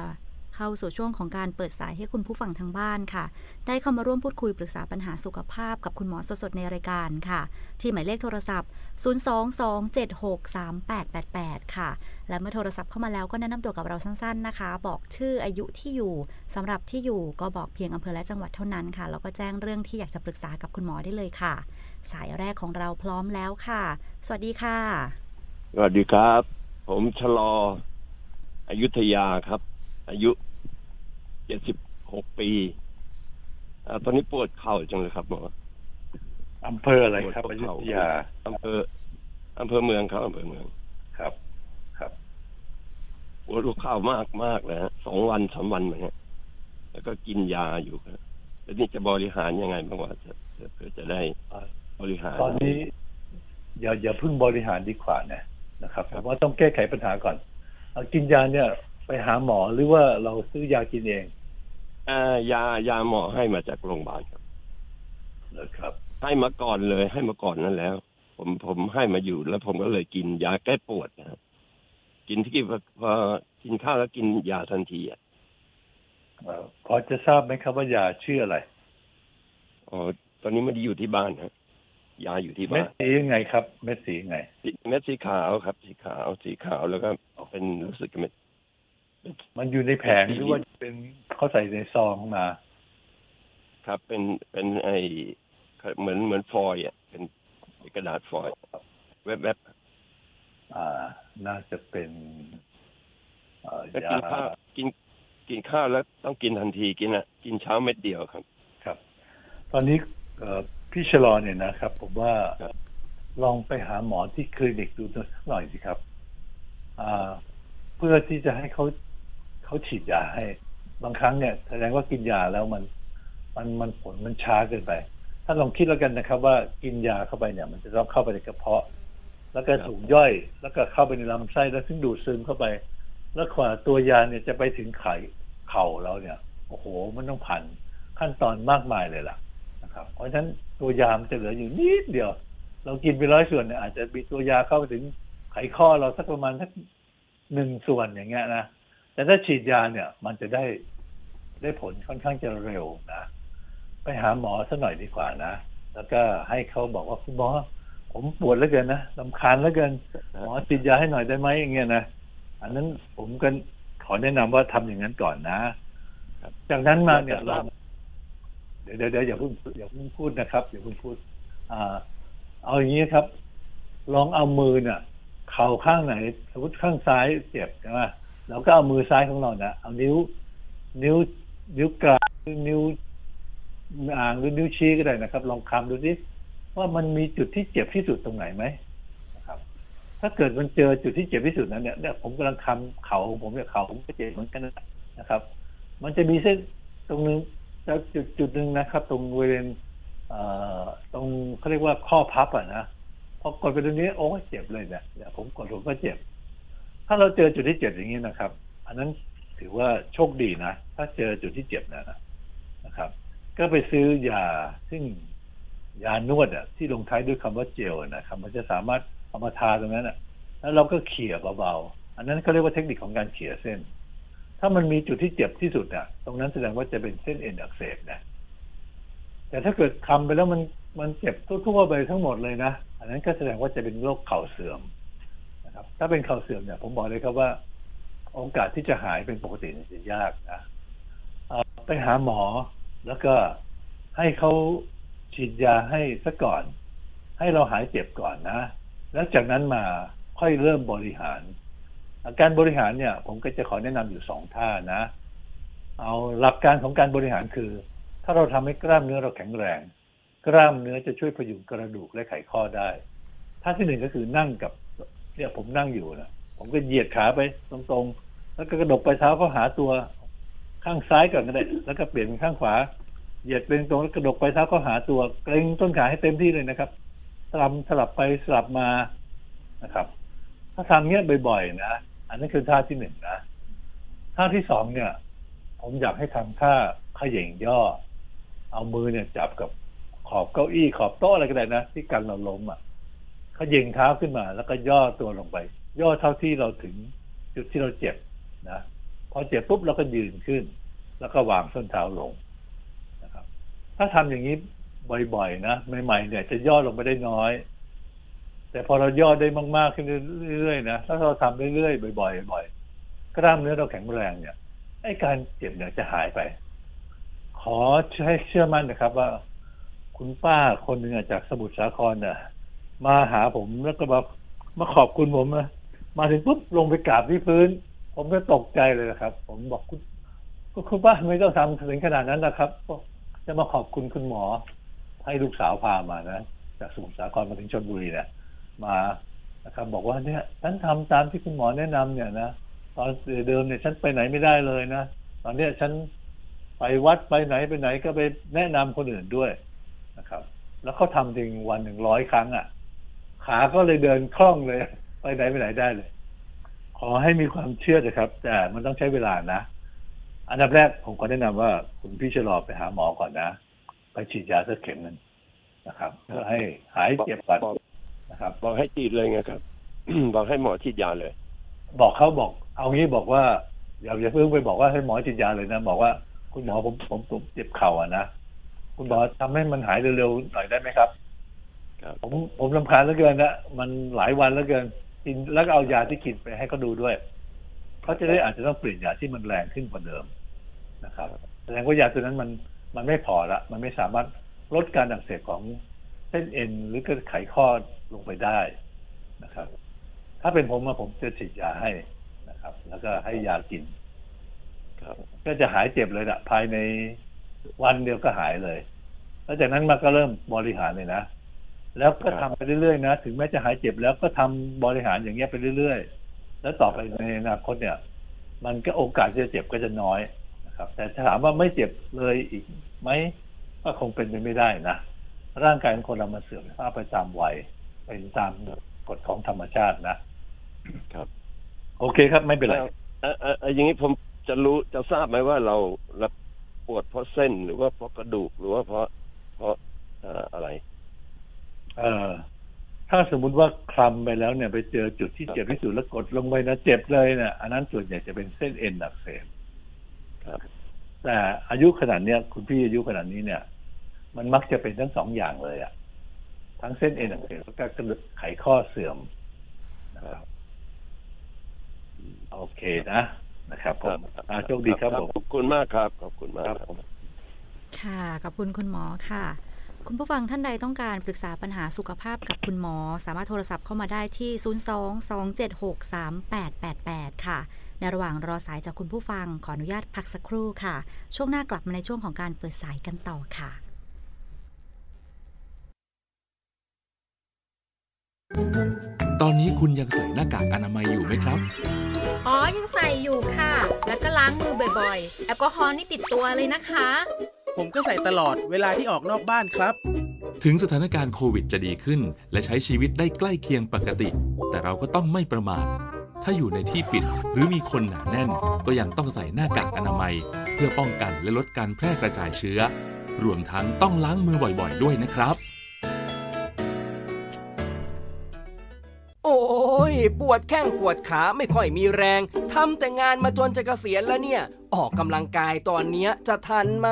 เข้าสู่ช่วงของการเปิดสายให้คุณผู้ฟังทางบ้านค่ะ ได้เข้ามาร่วมพูดคุยปรึกษาปัญหาสุขภาพกับคุณหมอสดๆในรายการค่ะ ที่หมายเลขโทรศัพท์ 022763888 ค่ะ และเมื่อโทรศัพท์เข้ามาแล้วก็แนะนำตัวกับเราสั้นๆนะคะ บอกชื่ออายุที่อยู่สำหรับที่อยู่ก็บอกเพียงอำเภอและจังหวัดเท่านั้นค่ะแล้วก็แจ้งเรื่องที่อยากจะปรึกษากับคุณหมอได้เลยค่ะ สายแรกของเราพร้อมแล้วค่ะ สวัสดีค่ะ สวัสดีครับ ผมชะลออายุทยาครับ อายุเจ็ดสิบหกปีอาตอนนี้ปวดเข่าจังเลยครับหมออำเภออะไรครับปวอดยุเข่าธยาอำเภออำเภอเมืองครับอำเภอเมืองครับ ครับปวดหัวเข่ามากมากเลยฮะสองวันสามวันมาเนี่ยแล้วก็กินยาอยู่ครับแล้วนี่จะบริหารยังไงบ้างว่าจะจะเพื่อจะได้บริหาร ตอนนี้ อย่าอย่าเพิ่งบริหารดีกว่านะนะครับครับผมว่าต้องแก้ไขปัญหาก่อนเอากินยาเนี่ย ไปหาหมอหรือว่าเราซื้อยากินเองอ่ายายาหมอให้มาจากโรงพยาบาลครับนะครับ ให้มาก่อนเลย ให้มาก่อนนั่นแล้ว ผมผมให้มาอยู่แล้วผมก็เลยกินยาแก้ปวดนะครับกินที่พอพอกินข้าวแล้วกินยาทันทีอะเอ่อพอจะทราบไหมครับว่ายาชื่ออะไรอ๋อตอนนี้ไม่ได้อยู่ที่บ้านฮะยาอยู่ที่เม็บ้าดนสียังไงครับ เม็ดสียังไงสีเม็ดสีขาวครับ สีขาวสีขาวแล้วก็เป็นรู้สึกเม็ด มันอยู่ในแผงหรือว่าเป็นเขาใส่ในซองมา ครับเป็นเป็นไอเหมือนเหมือนฟอยล์อะเป็นเป็นกระดาษฟอยล์แวบแวบอ่า น่าจะเป็นเอ่อๆแล้วยากินข้าวกินกินข้าวแล้วต้องกินทันทีกินอะ กินเช้าเม็ดเดียวครับ ครับ ตอนนี้เอ่อพี่ชะลอเนี่ยนะครับ ผมว่าครับลองไปหาหมอที่คลินิกดูสักหน่อยสิครับ อ่า เพื่อที่จะให้เขา เขาฉีดยาให้ บางครั้งเนี่ยแสดงว่ากินยาแล้วมัน มันมันผลมันช้าเกินไป ถ้าลองคิดแล้วกันนะครับ ว่ากินยาเข้าไปเนี่ย มันจะต้องเข้าไปในกระเพาะ แล้วก็ถูกย่อย แล้วก็เข้าไปในลำไส้แล้วถึงดูดซึมเข้าไป แล้วกว่าตัวยาเนี่ยจะไปถึงไข่เข่าเราเนี่ยโอ้โห มันต้องผ่านขั้นตอนมากมายเลยล่ะนะครับ เพราะฉะนั้นตัวยามันจะเหลืออยู่นิดเดียว เรากินไปร้อยส่วนเนี่ยอาจจะมีตัวยาเข้าไปถึงไขข้อเราสักประมาณสักหนึ่งส่วนอย่างเงี้ยนะ แต่ถ้าฉีดยาเนี่ย มันจะได้ได้ผลค่อนข้างจะเร็วนะ ไปหาหมอสักหน่อยดีกว่านะ แล้วก็ให้เขาบอกว่าคุณหมอผมปวดแล้วเกินนะลำคาญแล้วเกิน หมอฉีดยาให้หน่อยได้ไหมอย่างเงี้ยนะ อันนั้นผมก็ขอแนะนำว่าทำอย่างนั้นก่อนนะครับจากนั้นมาเนี่ยครับลองเดี๋ยวเดี๋ยวเดี๋ยวอย่าเพิ่งอย่าเพิ่งพูดนะครับอย่าเพิ่งพูด อ่า เอาอย่างนี้ครับ ลองเอามือเนี่ยเข่าข้างไหนสมมติข้างซ้ายเจ็บใช่ไหม เราก็เอามือซ้ายของเราเนะเอานิ้ว นิ้ว นิ้วกลางนิ้วอ่างหรือนิ้วชี้ก็ได้นะครับ ลองคำดูสิว่ามันมีจุดที่เจ็บที่สุดตรงไหนไหมนะครับ ถ้าเกิดมันเจอจุดที่เจ็บที่สุดนั้นเนี่ยเนี่ยผมกำลังคำเข่าของผมเนี่ยเข่าผมก็เจ็บเหมือนกันนะครับ มันจะมีเส้นตรงนึงแล้วจุดจุดหนึ่งนะครับ ตรงบริเวณเอ่อตรงเขาเรียกว่าข้อพับอะนะพอกดไปตรงนี้โอ้เจ็บเลยเนี่ยเดี๋ยผมกดผมก็เจ็บ ถ้าเราเจอจุดที่เจ็บอย่างนี้นะครับ อันนั้นถือว่าโชคดีนะ ถ้าเจอจุดที่เจ็บนะนะครับ ก็ไปซื้อยาซึ่งยานวดอะที่ลงท้ายด้วยคำว่าเจลนะครับมันจะสามารถเอามาทาตรงนั้นอะ แล้วเราก็เขี่ยเบาๆอันนั้นเขาเรียกว่าเทคนิคของการเขี่ยเส้น ถ้ามันมีจุดที่เจ็บที่สุดอะ ตรงนั้นแสดงว่าจะเป็นเส้นเอ็นอักเสบนะแต่ถ้าเกิดคำไปแล้วมันมันเจ็บทั่วๆไปทั้งหมดเลยนะ อันนั้นก็แสดงว่าจะเป็นโรคเข่าเสื่อม นะครับ ถ้าเป็นเข่าเสื่อมเนี่ยผมบอกเลยครับว่า โอกาสที่จะหายเป็นปกติจะยากนะไปหาหมอแล้วก็ให้เขาฉีดยาให้ซะก่อน ให้เราหายเจ็บก่อนนะ แล้วจากนั้นมาค่อยเริ่มบริหาร อาการบริหารเนี่ย ผมก็จะขอแนะนำอยู่สองท่านะ เอาหลักการของการบริหารคือ ถ้าเราทำให้กล้ามเนื้อเราแข็งแรง กล้ามเนื้อจะช่วยพยุงกระดูกและไขข้อได้ท่าที่หนึ่งก็คือนั่งกับ เนี่ยผมนั่งอยู่นะผมก็เหยียดขาไปตรงๆ แล้วก็กระดกไปเท้าเข้าหาตัวข้างซ้ายก่อนก็ได้ แล้วก็เปลี่ยนเป็นข้างขวา เหยียดเป็นตรงแล้วกระดกไปเท้าเข้าหาตัวเกรงต้นขาให้เต็มที่เลยนะครับสลับสลับไปสลับมานะครับ ถ้าทำเงี้ยบ่อยๆนะอันนั้นคือท่าที่หนึ่งนะท่าที่สองเนี่ย ผมอยากให้ทำท่าขย่งย่อ เอามือเนี่ยจับกับขอบเก้าอี้ขอบโต๊ะอะไรก็ได้นะที่กันเราล้มอะ ขย่งเท้าขึ้นมา แล้วก็ย่อตัวลงไป ย่อเท่าที่เราถึงจุดที่เราเจ็บนะพอเจ็บปุ๊บเราก็ยืนขึ้น แล้วก็วางส้นเท้าลงนะครับ ถ้าทำอย่างนี้บ่อยๆนะใหม่ๆเนี่ย จะย่อลงไปได้น้อย แต่พอเราย่อได้มากๆขึ้นเรื่อยๆนะถ้าเราทำเรื่อยๆบ่อยๆบ่อยๆกล้ามเนื้อเราแข็งแรงเนี่ยไอ้การเจ็บเนี่ยจะหายไป ขอให้เชื่อมั่นนะครับ ว่าคุณป้าคนหนึ่งจากสมุทรสาครเนี่ย มาหาผมแล้วก็มามาขอบคุณผมนะมาถึงปุ๊บลงไปกราบที่พื้น ผมก็ตกใจเลยนะครับ ผมบอกคุณคุณป้าไม่ต้องทำถึงขนาดนั้นนะครับจะมาขอบคุณคุณหมอ ให้ลูกสาวพามานะจากสมุทรสาครมาถึงชนบุรีเนี่ยมานะครับบอกว่าเนี่ยฉันทำตามที่คุณหมอแนะนำเนี่ยนะตอนเดิมเนี่ยฉันไปไหนไม่ได้เลยนะตอนเนี้ยฉันไปวัดไปไหนไปไหนก็ไปแนะนำคนอื่นด้วยนะครับ แล้วเขาทำจริงวันหนึ่งร้อยครั้งอะ่ะ ขาก็เลยเดินคล่องเลย ไปไหนไปไหนได้เลย ขอให้มีความเชื่อนะครับ แต่มันต้องใช้เวลานะ อันดับแรกผมก็แนะนำว่าคุณพี่ชะลอไปหาหมอก่อนนะ ไปฉีดยาสักเข็มนึงนะครับเพื่อให้หายเจ็บก่อนนะครับ บอกให้ฉีดเลยไงครับบอกให้หมอฉีดยาเลย บอกเขาบอก เอางี้บอกว่าอย่าอย่าเพิ่งไปบอกว่าให้หมอฉีดยาเลยนะ บอกว่าคุณหมอผมผมผมเจ็บเข่าอะนะคุณหมอทำให้มันหายเร็วๆหน่อยได้ไหมครับ ผมผมลำคาญเหลือเกินนะมันหลายวันแล้วเกินกินแล้วก็เอายาที่กินไปให้เขาดูด้วยเขาจะได้อาจจะต้องเปลี่ยนยาที่มันแรงขึ้นกว่าเดิมนะครับแสดงว่ายาตัวนั้นมันมันไม่พอละมันไม่สามารถลดการอักเสบของเส้นเอ็นหรือก็ไขข้อลงไปได้นะครับ ถ้าเป็นผมมาผมจะฉีดยาให้นะครับ แล้วก็ให้ยากินครับก็จะหายเจ็บเลยละภายในวันเดียวก็หายเลย แล้วจากนั้นมาก็เริ่มบริหารเลยนะ แล้วก็ทำไปเรื่อยๆนะถึงแม้จะหายเจ็บแล้วก็ทำบริหารอย่างเงี้ยไปเรื่อยๆ แล้วต่อไปในอนาคตเนี่ย มันก็โอกาสจะเจ็บก็จะน้อยนะครับ แต่ถ้าถามว่าไม่เจ็บเลยอีกไหมก็คงเป็นไปไม่ได้นะร่างกายของคนเรามาเสื่อมสภาพไปตามวัยเป็นตามกฎของธรรมชาตินะครับ โอเคครับไม่เป็นไรเออเอออย่างนี้ผมจะรู้จะทราบไหมว่าเราเราปวดเพราะเส้นหรือว่าเพราะกระดูกหรือว่าเพราะเพราะอะไร เออถ้าสมมุติว่าคลำไปแล้วเนี่ยไปเจอจุดที่เจ็บที่สุดแล้วกดลงไปนะเจ็บเลยเนี่ยอันนั้นส่วนใหญ่จะเป็นเส้นเอ็นอักเสบครับแต่อายุขนาดเนี้ยคุณพี่อายุขนาดนี้เนี่ย มันมักจะเป็นทั้งสองอย่างเลยอะทั้งเส้นเอ็นอักเสบแล้วก็กระดูกไขข้อเสื่อมนะครับโอเคนะนะครับผมโชคดีครับผมขอบคุณมากครับ ขอบคุณมากค่ะขอบคุณคุณหมอค่ะ คุณผู้ฟังท่านใดต้องการปรึกษาปัญหาสุขภาพกับคุณหมอ สามารถโทรศัพท์เข้ามาได้ที่ 022763888 ค่ะ ในระหว่างรอสายจากคุณผู้ฟังขออนุญาตพักสักครู่ค่ะ ช่วงหน้ากลับมาในช่วงของการเปิดสายกันต่อค่ะ ตอนนี้คุณยังใส่หน้ากากอนามัยอยู่ไหมครับ อ๋อ ยังใส่อยู่ค่ะ แล้วก็ล้างมือบ่อยๆ แอลกอฮอล์นี่ติดตัวเลยนะคะ ผมก็ใส่ตลอดเวลาที่ออกนอกบ้านครับ ถึงสถานการณ์โควิดจะดีขึ้น และใช้ชีวิตได้ใกล้เคียงปกติ แต่เราก็ต้องไม่ประมาทถ้าอยู่ในที่ปิดหรือมีคนหนาแน่น ก็ยังต้องใส่หน้ากากอนามัย เพื่อป้องกันและลดการแพร่กระจายเชื้อ รวมทั้งต้องล้างมือบ่อยๆ ด้วยนะครับ ปวดแข้งปวดขาไม่ค่อยมีแรงทำแต่งานมาจนจะเกษียณแล้วเนี่ย ออกกำลังกายตอนเนี้ยจะทันไหม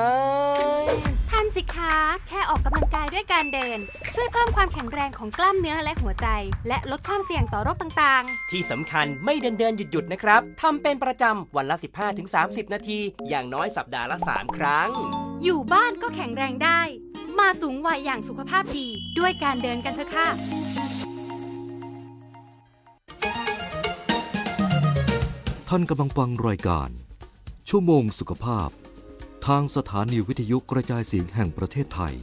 ทันสิคะ แค่ออกกำลังกายด้วยการเดิน ช่วยเพิ่มความแข็งแรงของกล้ามเนื้อและหัวใจ และลดความเสี่ยงต่อโรคต่างที่สำคัญไม่เดินเดินหยุดหยุดๆนะครับทำเป็นประจำวันละ 15-30 นาที อย่างน้อยสัปดาห์ละ 3 ครั้งๆอยู่บ้านก็แข็งแรงได้ มาสูงวัยอย่างสุขภาพดี ด้วยการเดินกันเถอะค่ะ ท่านกำลังฟังรายการ ชั่วโมงสุขภาพ ทางสถานีวิทยุกระจายเสียงแห่งประเทศไทย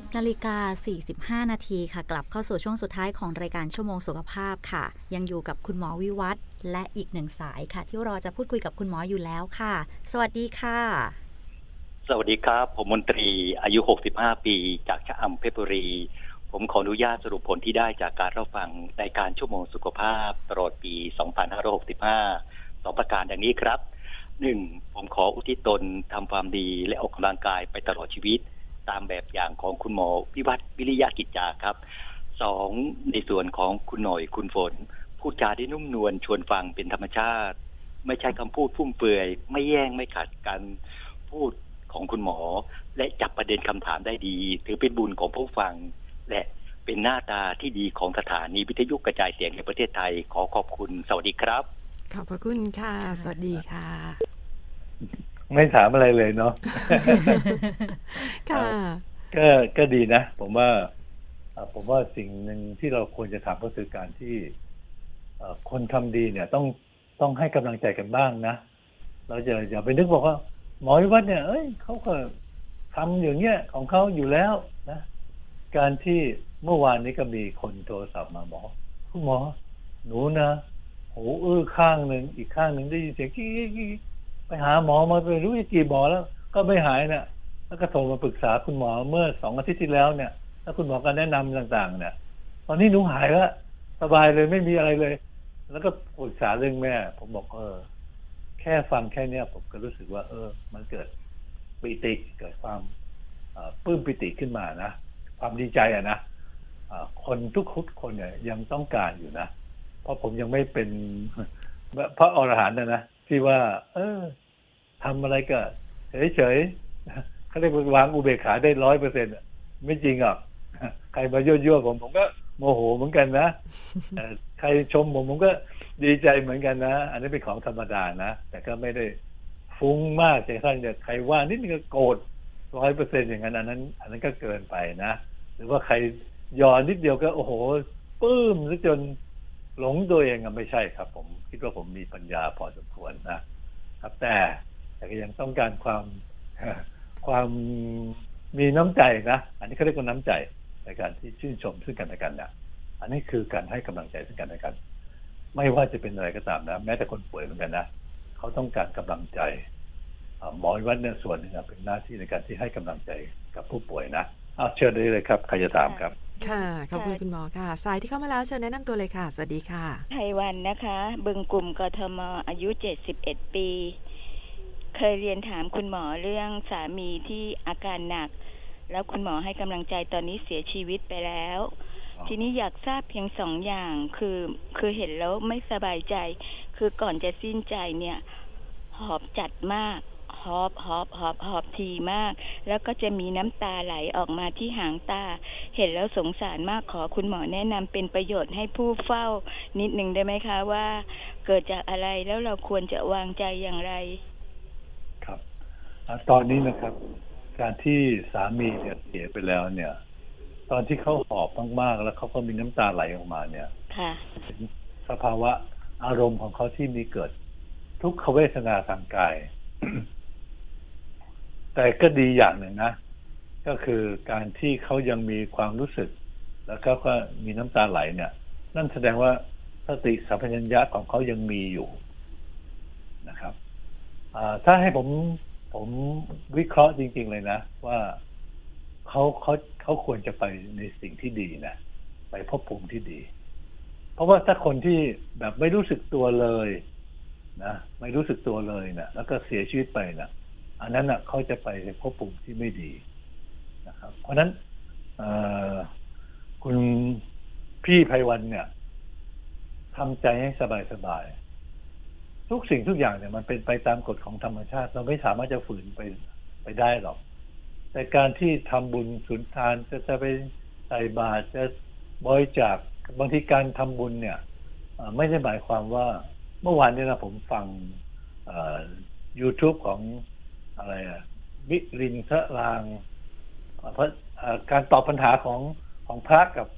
10นาฬิกา45 นาทีค่ะ กลับเข้าสู่ช่วงสุดท้ายของรายการชั่วโมงสุขภาพค่ะ ยังอยู่กับคุณหมอวิวัฒและอีกหนึ่งสายค่ะ ที่รอจะพูดคุยกับคุณหมออยู่แล้วค่ะ สวัสดีค่ะ สวัสดีครับ ผมมนตรีอายุ 65 ปี จากชะอำเพชรบุรี ผมขออนุญาตสรุปผลที่ได้จากการรับฟังในการชั่วโมงสุขภาพตลอดปี 2565 สองประการดังนี้ครับหนึ่งผมขออุทิศตนทำความดีและออกกำลังกายไปตลอดชีวิต ตามแบบอย่างของคุณหมอวิวัฒวิริยะกิจจาครับสองในส่วนของคุณหน่อยคุณฝนพูดจาได้นุ่มนวลชวนฟังเป็นธรรมชาติ ไม่ใช่คำพูดฟุ่มเฟือย ไม่แย่งไม่ขัดกันพูด ของคุณหมอ และจับประเด็นคำถามได้ดี ถือเป็นบุญของผู้ฟัง และเป็นหน้าตาที่ดีของสถานีวิทยุกระจายเสียงในประเทศไทย ขอขอบคุณสวัสดีครับ ขอบพระคุณค่ะ สวัสดีค่ะ ไม่ถามอะไรเลยเนาะค่ะก็ก็ดีนะ ผมว่าเอ่อผมว่าสิ่งหนึ่งที่เราควรจะทำก็คือการที่เอ่อคนทำดีเนี่ยต้องต้องให้กำลังใจกันบ้างนะ เราจะอย่าไปนึกบอกว่า หมอวิวัฒน์เนี่ยเอ้ยเขาก็ทำอย่างเงี้ยของเขาอยู่แล้วนะ การที่เมื่อวานนี้ก็มีคนโทรศัพท์มาบอกคุณหมอ หนูนะหูอื้อข้างหนึ่งอีกข้างหนึ่งได้ยินเสียงกี้กี้ไปหาหมอมาไปรู้กี่หมอแล้ว ก็ไม่หายนะแล้วก็โทรมาปรึกษาคุณหมอเมื่อสองอาทิตย์ที่แล้วเนี่ยแล้วคุณหมอก็แนะนำต่างๆ เนี่ย ตอนนี้หนูหายแล้วสบายเลยไม่มีอะไรเลย แล้วก็ปรึกษาเรื่องแม่ ผมบอกเออ ค่ฟังแค่เนี้ยผมก็รู้สึกว่า เออ มันเกิดปิติเกิดความเอ่อปลื้มปิติขึ้นมานะ ความดีใจอะนะคนทุกคนเนี่ยยังต้องการอยู่นะ เพราะผมยังไม่เป็นพระอรหันต์นะนะที่ว่า เออทำอะไรก็เฉยๆเขาเรียกว่าวางอุเบกขาได้ร้อยเปอร์เซ็นต์ไม่จริงอะใครมายั่วๆผมผมก็โมโหเหมือนกันนะใครชมผมผมก็ ดีใจเหมือนกันนะ อันนี้เป็นของธรรมดานะ แต่ก็ไม่ได้ฟุ้งมากจนกระทั่งจะใครว่านิดนึงก็โกรธร้อยเปอร์เซ็นอย่างนั้นอันนั้น อันนั้นก็เกินไปนะ หรือว่าใครย้อนนิดเดียวก็โอ้โหปื้มซะจนหลงตัวเองอะไม่ใช่ครับ ผมคิดว่าผมมีปัญญาพอสมควรนะครับ แต่แต่ก็ยังต้องการความความมีน้ำใจนะ อันนี้เขาเรียกว่าน้ำใจในการที่ชื่นชมซึ่งกันและกันนะอันนี้คือการให้กำลังใจซึ่งกันและกัน ไม่ว่าจะเป็นอะไรก็ตามนะ แม้แต่คนป่วยเหมือนกันนะเขาต้องการกำลังใจอ่าหมอวิวัฒน์เนี่ยส่วนหนึ่งอะเป็นหน้าที่ในการที่ให้กำลังใจกับผู้ป่วยนะเอาเชิญได้เลยครับใครจะถามครับ ค่ะขอบคุณคุณหมอค่ะ สายที่เข้ามาแล้วเชิญแนะนำตัวเลยค่ะ สวัสดีค่ะไทยวันนะคะ บึงกลุ่มกทมอายุ71ปี เคยเรียนถามคุณหมอเรื่องสามีที่อาการหนัก แล้วคุณหมอให้กำลังใจตอนนี้เสียชีวิตไปแล้วอ๋อ ทีนี้อยากทราบเพียงสองอย่างคือคือเห็นแล้วไม่สบายใจ คือก่อนจะสิ้นใจเนี่ย หอบจัดมากหอบหอบหอบหอบทีมาก แล้วก็จะมีน้ำตาไหลออกมาที่หางตา เห็นแล้วสงสารมากขอคุณหมอแนะนำเป็นประโยชน์ให้ผู้เฝ้า นิดหนึ่งได้ไหมคะว่า เกิดจากอะไรแล้วเราควรจะวางใจอย่างไร ครับอะตอนนี้นะครับ การที่สามีเนี่ยเสียไปแล้วเนี่ย ตอนที่เขาหอบมากๆแล้วเขาก็มีน้ำตาไหลออกมาเนี่ยค่ะเป็นสภาวะอารมณ์ของเขาที่มีเกิด ทุกขเวทนาทางกาย แต่ก็ดีอย่างหนึ่งนะ ก็คือการที่เขายังมีความรู้สึก แล้วเขาก็มีน้ำตาไหลเนี่ย นั่นแสดงว่าสติสัมปชัญญะของเขายังมีอยู่นะครับอ่าถ้าให้ผมผมวิเคราะห์จริง ๆ เลยนะ ว่าเขาเขา เขาควรจะไปในสิ่งที่ดีนะไปพบภูมิที่ดี เพราะว่าถ้าคนที่แบบไม่รู้สึกตัวเลยนะไม่รู้สึกตัวเลยนะแล้วก็เสียชีวิตไปนะอันนั้นนะเขาจะไปในภพภูมิที่ไม่ดีนะครับ เพราะนั้นคุณพี่ไพวันเนี่ยทำใจให้สบายๆทุกสิ่งทุกอย่างเนี่ยมันเป็นไปตามกฎของธรรมชาติ เราไม่สามารถจะฝืนไปไปได้หรอก แต่การที่ทำบุญสุนทานจะจะไปใส่บาตรจะบริจาคบางทีการทำบุญเนี่ยไม่ได้หมายความว่าเมื่อวานนี้นะผมฟังยูทูบของอะไรอะวิรินทะลางเพราะการตอบปัญหาของของพระกับ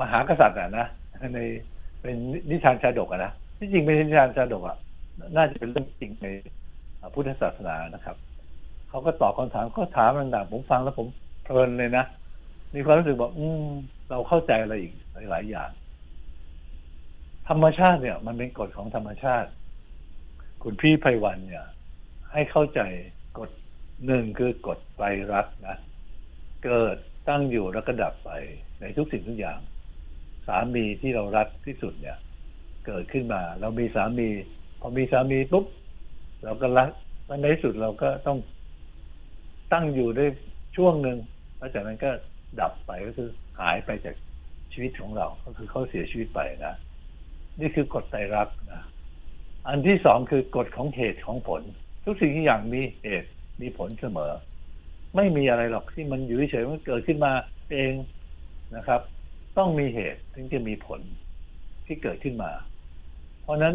มหากษัตริย์อะนะในเป็นนิทานชาดกอะนะที่จริงเป็นนิทานชาดกอะน่าจะเป็นเรื่องจริงในพุทธศาสนานะครับ เขาก็ตอบคำถามเขาถามต่างๆผมฟังแล้วผมเพลินเลยนะมีความรู้สึกว่าอืมเราเข้าใจอะไรอีกหลายอย่าง ธรรมชาติเนี่ย มันเป็นกฎของธรรมชาติ คุณพี่ไพวันเนี่ย ให้เข้าใจกฎหนึ่งคือกฎไตรรักนะเกิดตั้งอยู่แล้วก็ดับไปในทุกสิ่งทุกอย่าง สามีที่เรารักที่สุดเนี่ย เกิดขึ้นมา เรามีสามี พอมีสามีปุ๊บเราก็รักในที่สุดเราก็ต้อง ตั้งอยู่ได้ช่วงหนึ่งแล้วจากนั้นก็ดับไปก็คือหายไปจากชีวิตของเรา ก็คือเขาเสียชีวิตไปนะ นี่คือกฎไตรลักษณ์นะ อันที่สองคือกฎของเหตุของผล ทุกสิ่งทุกอย่างมีเหตุมีผลเสมอ ไม่มีอะไรหรอกที่มันอยู่เฉยๆมันเกิดขึ้นมาเองนะครับ ต้องมีเหตุถึงจะมีผลที่เกิดขึ้นมา เพราะนั้น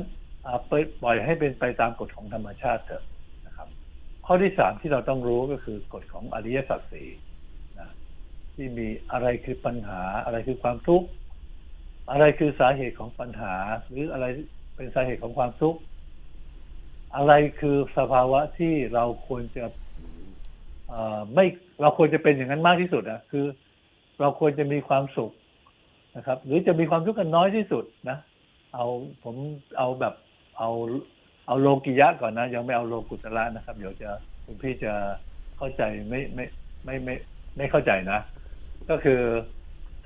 ปล่อยให้เป็นไปตามกฎของธรรมชาติเถอะ ข้อที่สามที่เราต้องรู้ก็คือกฎของอริยสัจสี่ที่มีอะไรคือปัญหาอะไรคือความทุกข์อะไรคือสาเหตุของปัญหา หรืออะไรเป็นสาเหตุของความทุกข์อะไรคือสภาวะที่เราควรจะไม่เราควรจะเป็นอย่างนั้นมากที่สุดอะคือ เราควรจะมีความสุขนะครับ หรือจะมีความทุกข์กันน้อยที่สุดนะ เอาผมเอาแบบเอา เอาโลกิยะก่อนนะ ยังไม่เอาโลกุตระนะครับ เดี๋ยวจะคุณพี่จะเข้าใจไม่ไม่ไม่ไม่ไม่เข้าใจนะ ก็คือ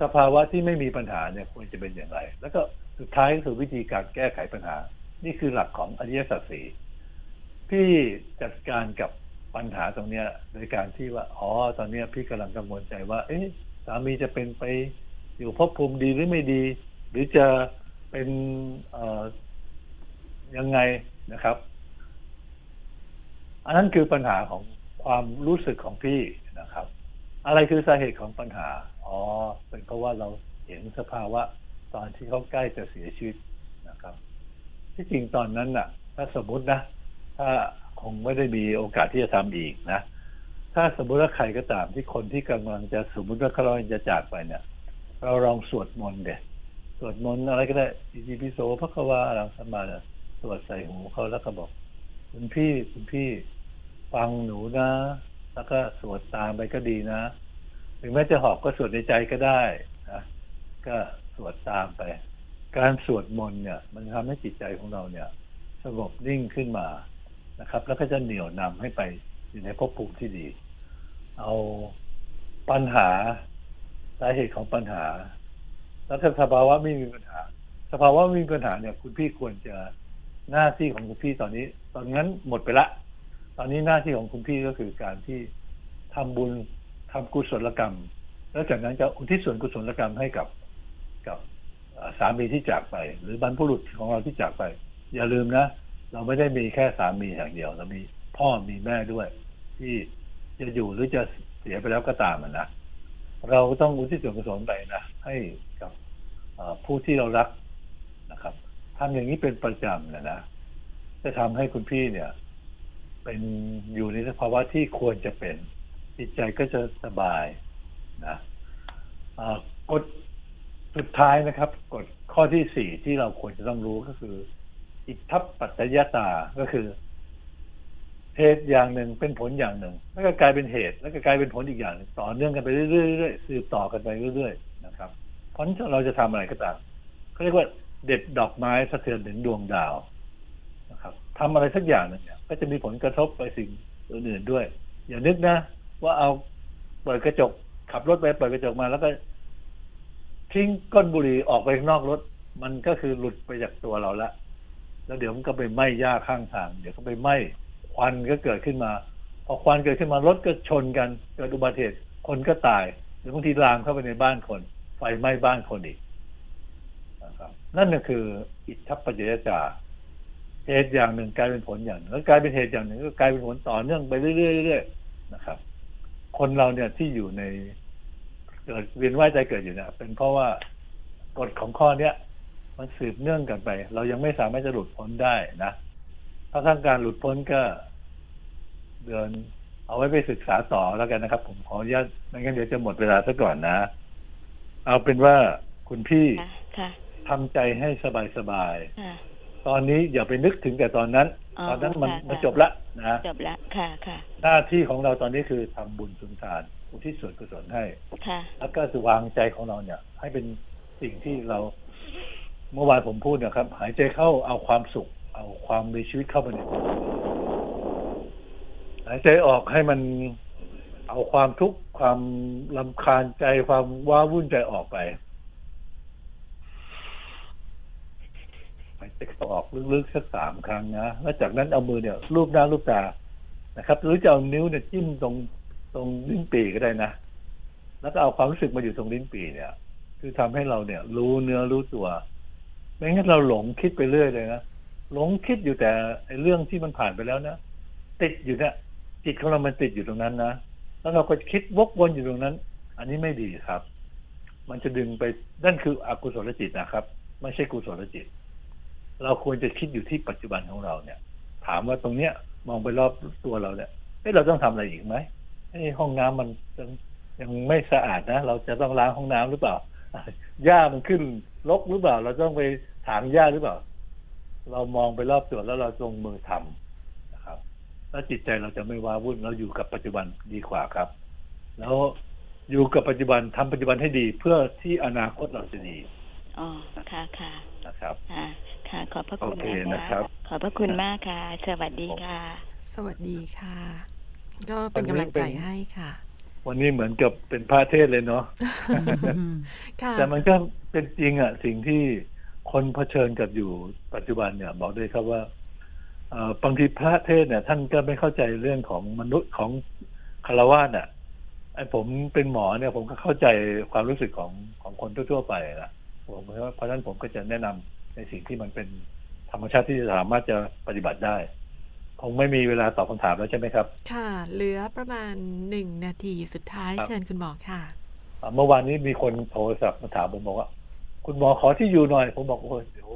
สภาวะที่ไม่มีปัญหาเนี่ยควรจะเป็นอย่างไร แล้วก็สุดท้ายคือวิธีการแก้ไขปัญหา นี่คือหลักของอริยสัจสี่พี่จัดการกับปัญหาตรงเนี้ย โดยการที่ว่าอ๋อตอนเนี้ยพี่กำลังกังวลใจว่า เอ๊ะสามีจะเป็นไปอยู่ภพภูมิดีหรือไม่ดี หรือจะเป็นเอ่อยังไง นะครับ อันนั้นคือปัญหาของความรู้สึกของพี่นะครับ อะไรคือสาเหตุของปัญหา อ๋อ เป็นเพราะว่าเราเห็นสภาวะตอนที่เขาใกล้จะเสียชีวิตนะครับ ที่จริงตอนนั้นน่ะ ถ้าสมมตินะ ถ้าคงไม่ได้มีโอกาสที่จะทำอีกนะ ถ้าสมมุติว่าใครก็ตามที่คนที่กำลังจะสมมุติว่าเขาจะจากไปเนี่ย เราลองสวดมนต์เด็ดสวดมนต์อะไรก็ได้อิจิปิโสพระควาลังสมา สวดใส่หูเขาแล้วก็บอกคุณพี่คุณพี่ฟังหนูนะ แล้วก็สวดตามไปก็ดีนะถึงแม้จะหอบก็สวดในใจก็ได้นะก็สวดตามไป การสวดมนต์เนี่ย มันทำให้จิตใจของเราเนี่ย สงบนิ่งขึ้นมานะครับ แล้วก็จะเหนี่ยวนำให้ไปอยู่ในภพภูมิที่ดี เอาปัญหาสาเหตุของปัญหา แล้วถ้าสภาวะไม่มีปัญหา สภาวะมีปัญหาเนี่ย คุณพี่ควรจะ หน้าที่ของคุณพี่ตอนนี้ ตอนนั้นหมดไปละ ตอนนี้หน้าที่ของคุณพี่ก็คือการที่ทำบุญทำกุศลกรรม แล้วจากนั้นจะอุทิศส่วนกุศลกรรมให้กับกับสามีที่จากไป หรือบรรพบุรุษของเราที่จากไป อย่าลืมนะ เราไม่ได้มีแค่สามีอย่างเดียวเรามีพ่อมีแม่ด้วย ที่จะอยู่หรือจะเสียไปแล้วก็ตามนะเราต้องอุทิศส่วนกุศลไปนะให้กับผู้ที่เรารัก ทำอย่างนี้เป็นประจำนะนะจะทำให้คุณพี่เนี่ย เป็นอยู่ในสภาวะที่ควรจะเป็นจิตใจก็จะสบายนะกฎสุดท้ายนะครับกฎข้อที่สี่ที่เราควรจะต้องรู้ก็คือ อิทธัปัจจยตาก็คือเหตุอย่างหนึ่งเป็นผลอย่างหนึ่ง แล้วก็กลายเป็นเหตุ แล้วก็กลายเป็นผลอีกอย่างต่อเนื่องกันไปเรื่อยๆสืบต่อกันไปเรื่อยๆนะครับเพราะฉะนั้นเราจะทำอะไรก็ตามเขาเรียกว่า เด็ดดอกไม้สะเทือนถึงดวงดาวนะครับทำอะไรสักอย่างหนึ่งเนี่ยก็จะมีผลกระทบไปสิ่งอื่นๆด้วย อย่านึกนะ ว่าเอาเปิดกระจก ขับรถไปเปิดกระจกมาแล้วก็ทิ้งก้นบุหรี่ออกไปนอกรถ มันก็คือหลุดไปจากตัวเราละแล้วเดี๋ยวมันก็ไปไหม้หญ้าข้างทาง เดี๋ยวก็ไปไหม้ควันก็เกิดขึ้นมาพอควันเกิดขึ้นมารถก็ชนกันเกิดอุบัติเหตุคนก็ตายหรือบางทีลามเข้าไปในบ้านคน ไฟไหม้บ้านคนอีก นั่นก็คือ อิทธิปัจจยจาเหตุอย่างหนึ่งกลายเป็นผลอย่างหนึ่งแล้วกลายเป็นเหตุอย่างหนึ่งก็กลายเป็นผลต่อเนื่องไปเรื่อยๆนะครับ คนเราเนี่ยที่อยู่ในเกิดเวียนว่ายใจเกิดอยู่เนี่ยเป็นเพราะว่ากฎของข้อเนี้ยมันสืบเนื่องกันไป เรายังไม่สามารถจะหลุดพ้นได้นะถ้าต้องการหลุดพ้นก็เดินเอาไว้ไปศึกษาต่อแล้วกันนะครับ ผมขออนุญาตไม่งั้นเดี๋ยวจะหมดเวลาซะก่อนนะ เอาเป็นว่าคุณพี่ค่ะ ทำใจให้สบายค่ะๆตอนนี้อย่าไปนึกถึงแต่ตอนนั้นอ๋อตอนนั้นมันค่ะมันค่ะจบละนะจบละค่ะค่ะ หน้าที่ของเราตอนนี้คือทำบุญสุนทานอุทิศส่วนกุศลให้ค่ะแล้วก็วางใจของเราเนี่ย ให้เป็นสิ่งที่เรา เมื่อวานผมพูดนะครับ หายใจเข้าเอาความสุข เอาความมีชีวิตเข้ามาในตัวหายใจออกให้มันเอาความทุกข์ความลำคาญใจความว้าวุ่นใจออกไปหายใจ เข้าออกลึกๆสักสามครั้งนะ แล้วจากนั้นเอามือเนี่ย รูปหน้ารูปตานะครับ หรือจะเอานิ้วเนี่ยจิ้มตรงตรงลิ้นปีก็ได้นะ แล้วก็เอาความรู้สึกมาอยู่ตรงลิ้นปีเนี่ย คือทำให้เราเนี่ย รู้เนื้อรู้ตัว ไม่งั้นเราหลงคิดไปเรื่อยเลยนะ หลงคิดอยู่แต่เรื่องที่มันผ่านไปแล้วนะ ติดอยู่เนี่ยจิตของเรามันติดอยู่ตรงนั้นนะ แล้วเราก็คิดวกวนอยู่ตรงนั้น อันนี้ไม่ดีครับ มันจะดึงไปนั่นคืออกุศลจิตนะครับ ไม่ใช่กุศลจิต เราควรจะคิดอยู่ที่ปัจจุบันของเราเนี่ย ถามว่าตรงเนี้ยมองไปรอบตัวเราเนี่ยเอ้เราต้องทำอะไรอีกไหมไอ้ห้องน้ำมันยังยังไม่สะอาดนะ เราจะต้องล้างห้องน้ำหรือเปล่าหญ้ามันขึ้นรกหรือเปล่า เราต้องไปถางหญ้าหรือเปล่า เรามองไปรอบตัวแล้วเราลงมือทำนะครับ แล้วจิตใจเราจะไม่ว้าวุ่นเราอยู่กับปัจจุบันดีกว่าครับ แล้วอยู่กับปัจจุบันทำปัจจุบันให้ดีเพื่อที่อนาคตเราจะดีอ๋อค่ะค่ะนะครับ ค่ะค่ะขอบพระโอคุณเคนะนะคคะรับ ขอบพระคุณมากค่ะ สวัสดีค่ะ สวัสดีค่ะ ก็เป็นกำลังใจให้ค่ะ วันนี้เหมือนกับเป็นพระเทศเลยเนาะค่ะแต่มันก็เป็นจริงอะสิ่งที่คนเผชิญกับอยู่ปัจจุบันเนี่ยบอกด้วยครับว่าเอ่อบางทีพระเทศเนี่ย ท่านก็ไม่เข้าใจเรื่องของมนุษย์ของคารวะน่ะไอ้ผมเป็นหมอเนี่ย ผมก็เข้าใจความรู้สึกของของคนทั่วๆไปนะผมเพราะฉะนั้นผมก็จะแนะนำ ในสิ่งที่มันเป็นธรรมชาติที่จะสามารถจะปฏิบัติได้ คงไม่มีเวลาตอบคำถามแล้วใช่ไหมครับ ค่ะ เหลือประมาณหนึ่งนาทีสุดท้ายครับเชิญคุณหมอค่ะอ่าเมื่อวานนี้มีคนโทรศัพท์มาถามผมบอกว่า คุณหมอขอที่อยู่หน่อย ผมบอกโอ้ยเดี๋ยว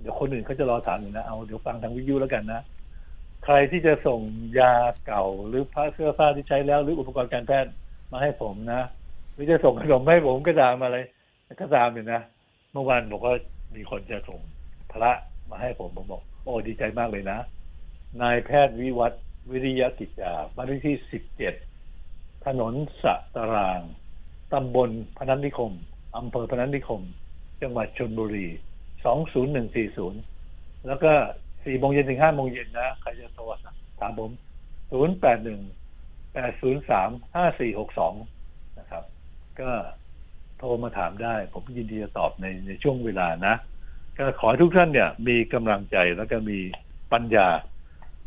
เดี๋ยวคนอื่นเขาจะรอถามอยู่นะเอาเดี๋ยวฟังทางวิทยุแล้วกันนะใครที่จะส่งยาเก่าหรือผ้าเสื้อผ้าที่ใช้แล้ว หรืออุปกรณ์การแพทย์มาให้ผมนะหรือจะส่งขนมให้ผมก็ตามอะไรก็ตามอยู่นะเมื่อวานบอกว่า มีคนจะส่งพระมาให้ผมผมบอก โอ้ดีใจมากเลยนะ นายแพทย์วิวัฒน์วิริยกิจจาบ้านเลขที่สิบเจ็ดถนนสะตาราง ตำบลพนัสนิคม อำเภอพนัสนิคม จังหวัดชนบุรี20140แล้วก็4โมงเย็นถึง5โมงเย็นนะ ใครจะโทรถามผม081 803 5462นะครับ ก็ โทรมาถามได้ ผมยินดีจะตอบในในช่วงเวลานะ ก็ขอให้ทุกท่านเนี่ย มีกำลังใจแล้วก็มีปัญญา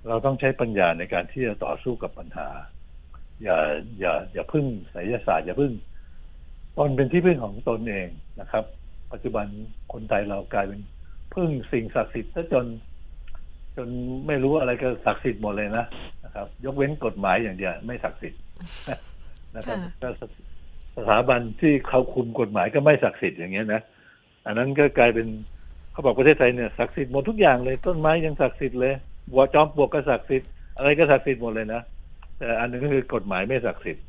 เราต้องใช้ปัญญาในการที่จะต่อสู้กับปัญหา อย่าอย่าอย่าพึ่งไสยศาสตร์อย่าพึ่งตนเป็นที่พึ่งของตนเองนะครับ ปัจจุบันคนไทยเรากลายเป็นพึ่งสิ่งศักดิ์สิทธิ์ซะจน จนไม่รู้อะไรก็ศักดิ์สิทธิ์หมดเลยนะนะครับ ยกเว้นกฎหมายอย่างเดียวไม่ศักดิ์สิทธิ์นะครับค่ะก็ สสถาบันที่เขาคุมกฎหมายก็ไม่ศักดิ์สิทธิ์อย่างเงี้ยนะอันนั้นก็กลายเป็นเขาบอกประเทศไทยเนี่ยศักดิ์สิทธิ์หมดทุกอย่างเลย ต้นไม้ยังศักดิ์สิทธิ์เลยบัวจอมปลวกก็ศักดิ์สิทธิ์อะไรก็ศักดิ์สิทธิ์หมดเลยนะแต่อันหนึงก็คือกฎหมายไม่ศักดิ์สิทธิ์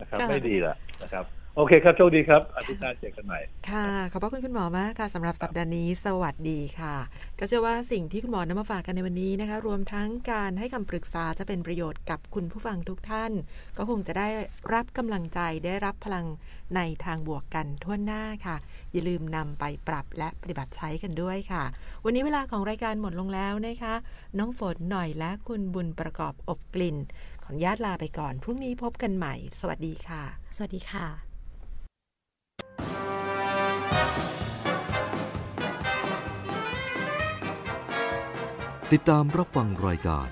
นะครับค่ะไม่ดีละนะครับ โอเคครับ โชคดีครับ อาทิตย์หน้าเจอกันใหม่ ค่ะ ขอบพระคุณคุณหมอมากค่ะสำหรับสัปดาห์นี้ สวัสดีค่ะ ก็เชื่อว่าสิ่งที่คุณหมอนำมาฝากกันในวันนี้นะคะ รวมทั้งการให้คำปรึกษาจะเป็นประโยชน์กับคุณผู้ฟังทุกท่าน ก็คงจะได้รับกำลังใจได้รับพลังในทางบวกกันทั่วหน้าค่ะ อย่าลืมนำไปปรับและปฏิบัติใช้กันด้วยค่ะ วันนี้เวลาของรายการหมดลงแล้วนะคะ น้องฝนหน่อยและคุณบุญประกอบอบกลิ่น ขออนุญาตลาไปก่อน พรุ่งนี้พบกันใหม่ สวัสดีค่ะ สวัสดีค่ะ ติดตามรับฟังรายการ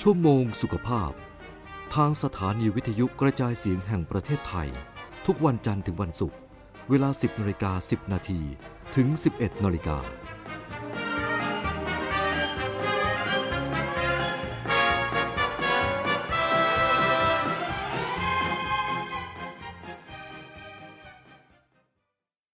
ชั่วโมงสุขภาพ ทางสถานีวิทยุกระจายเสียงแห่งประเทศไทย ทุกวันจันทร์ถึงวันศุกร์เวลา 10นาฬิกา10 นาทีถึง 11นาฬิกา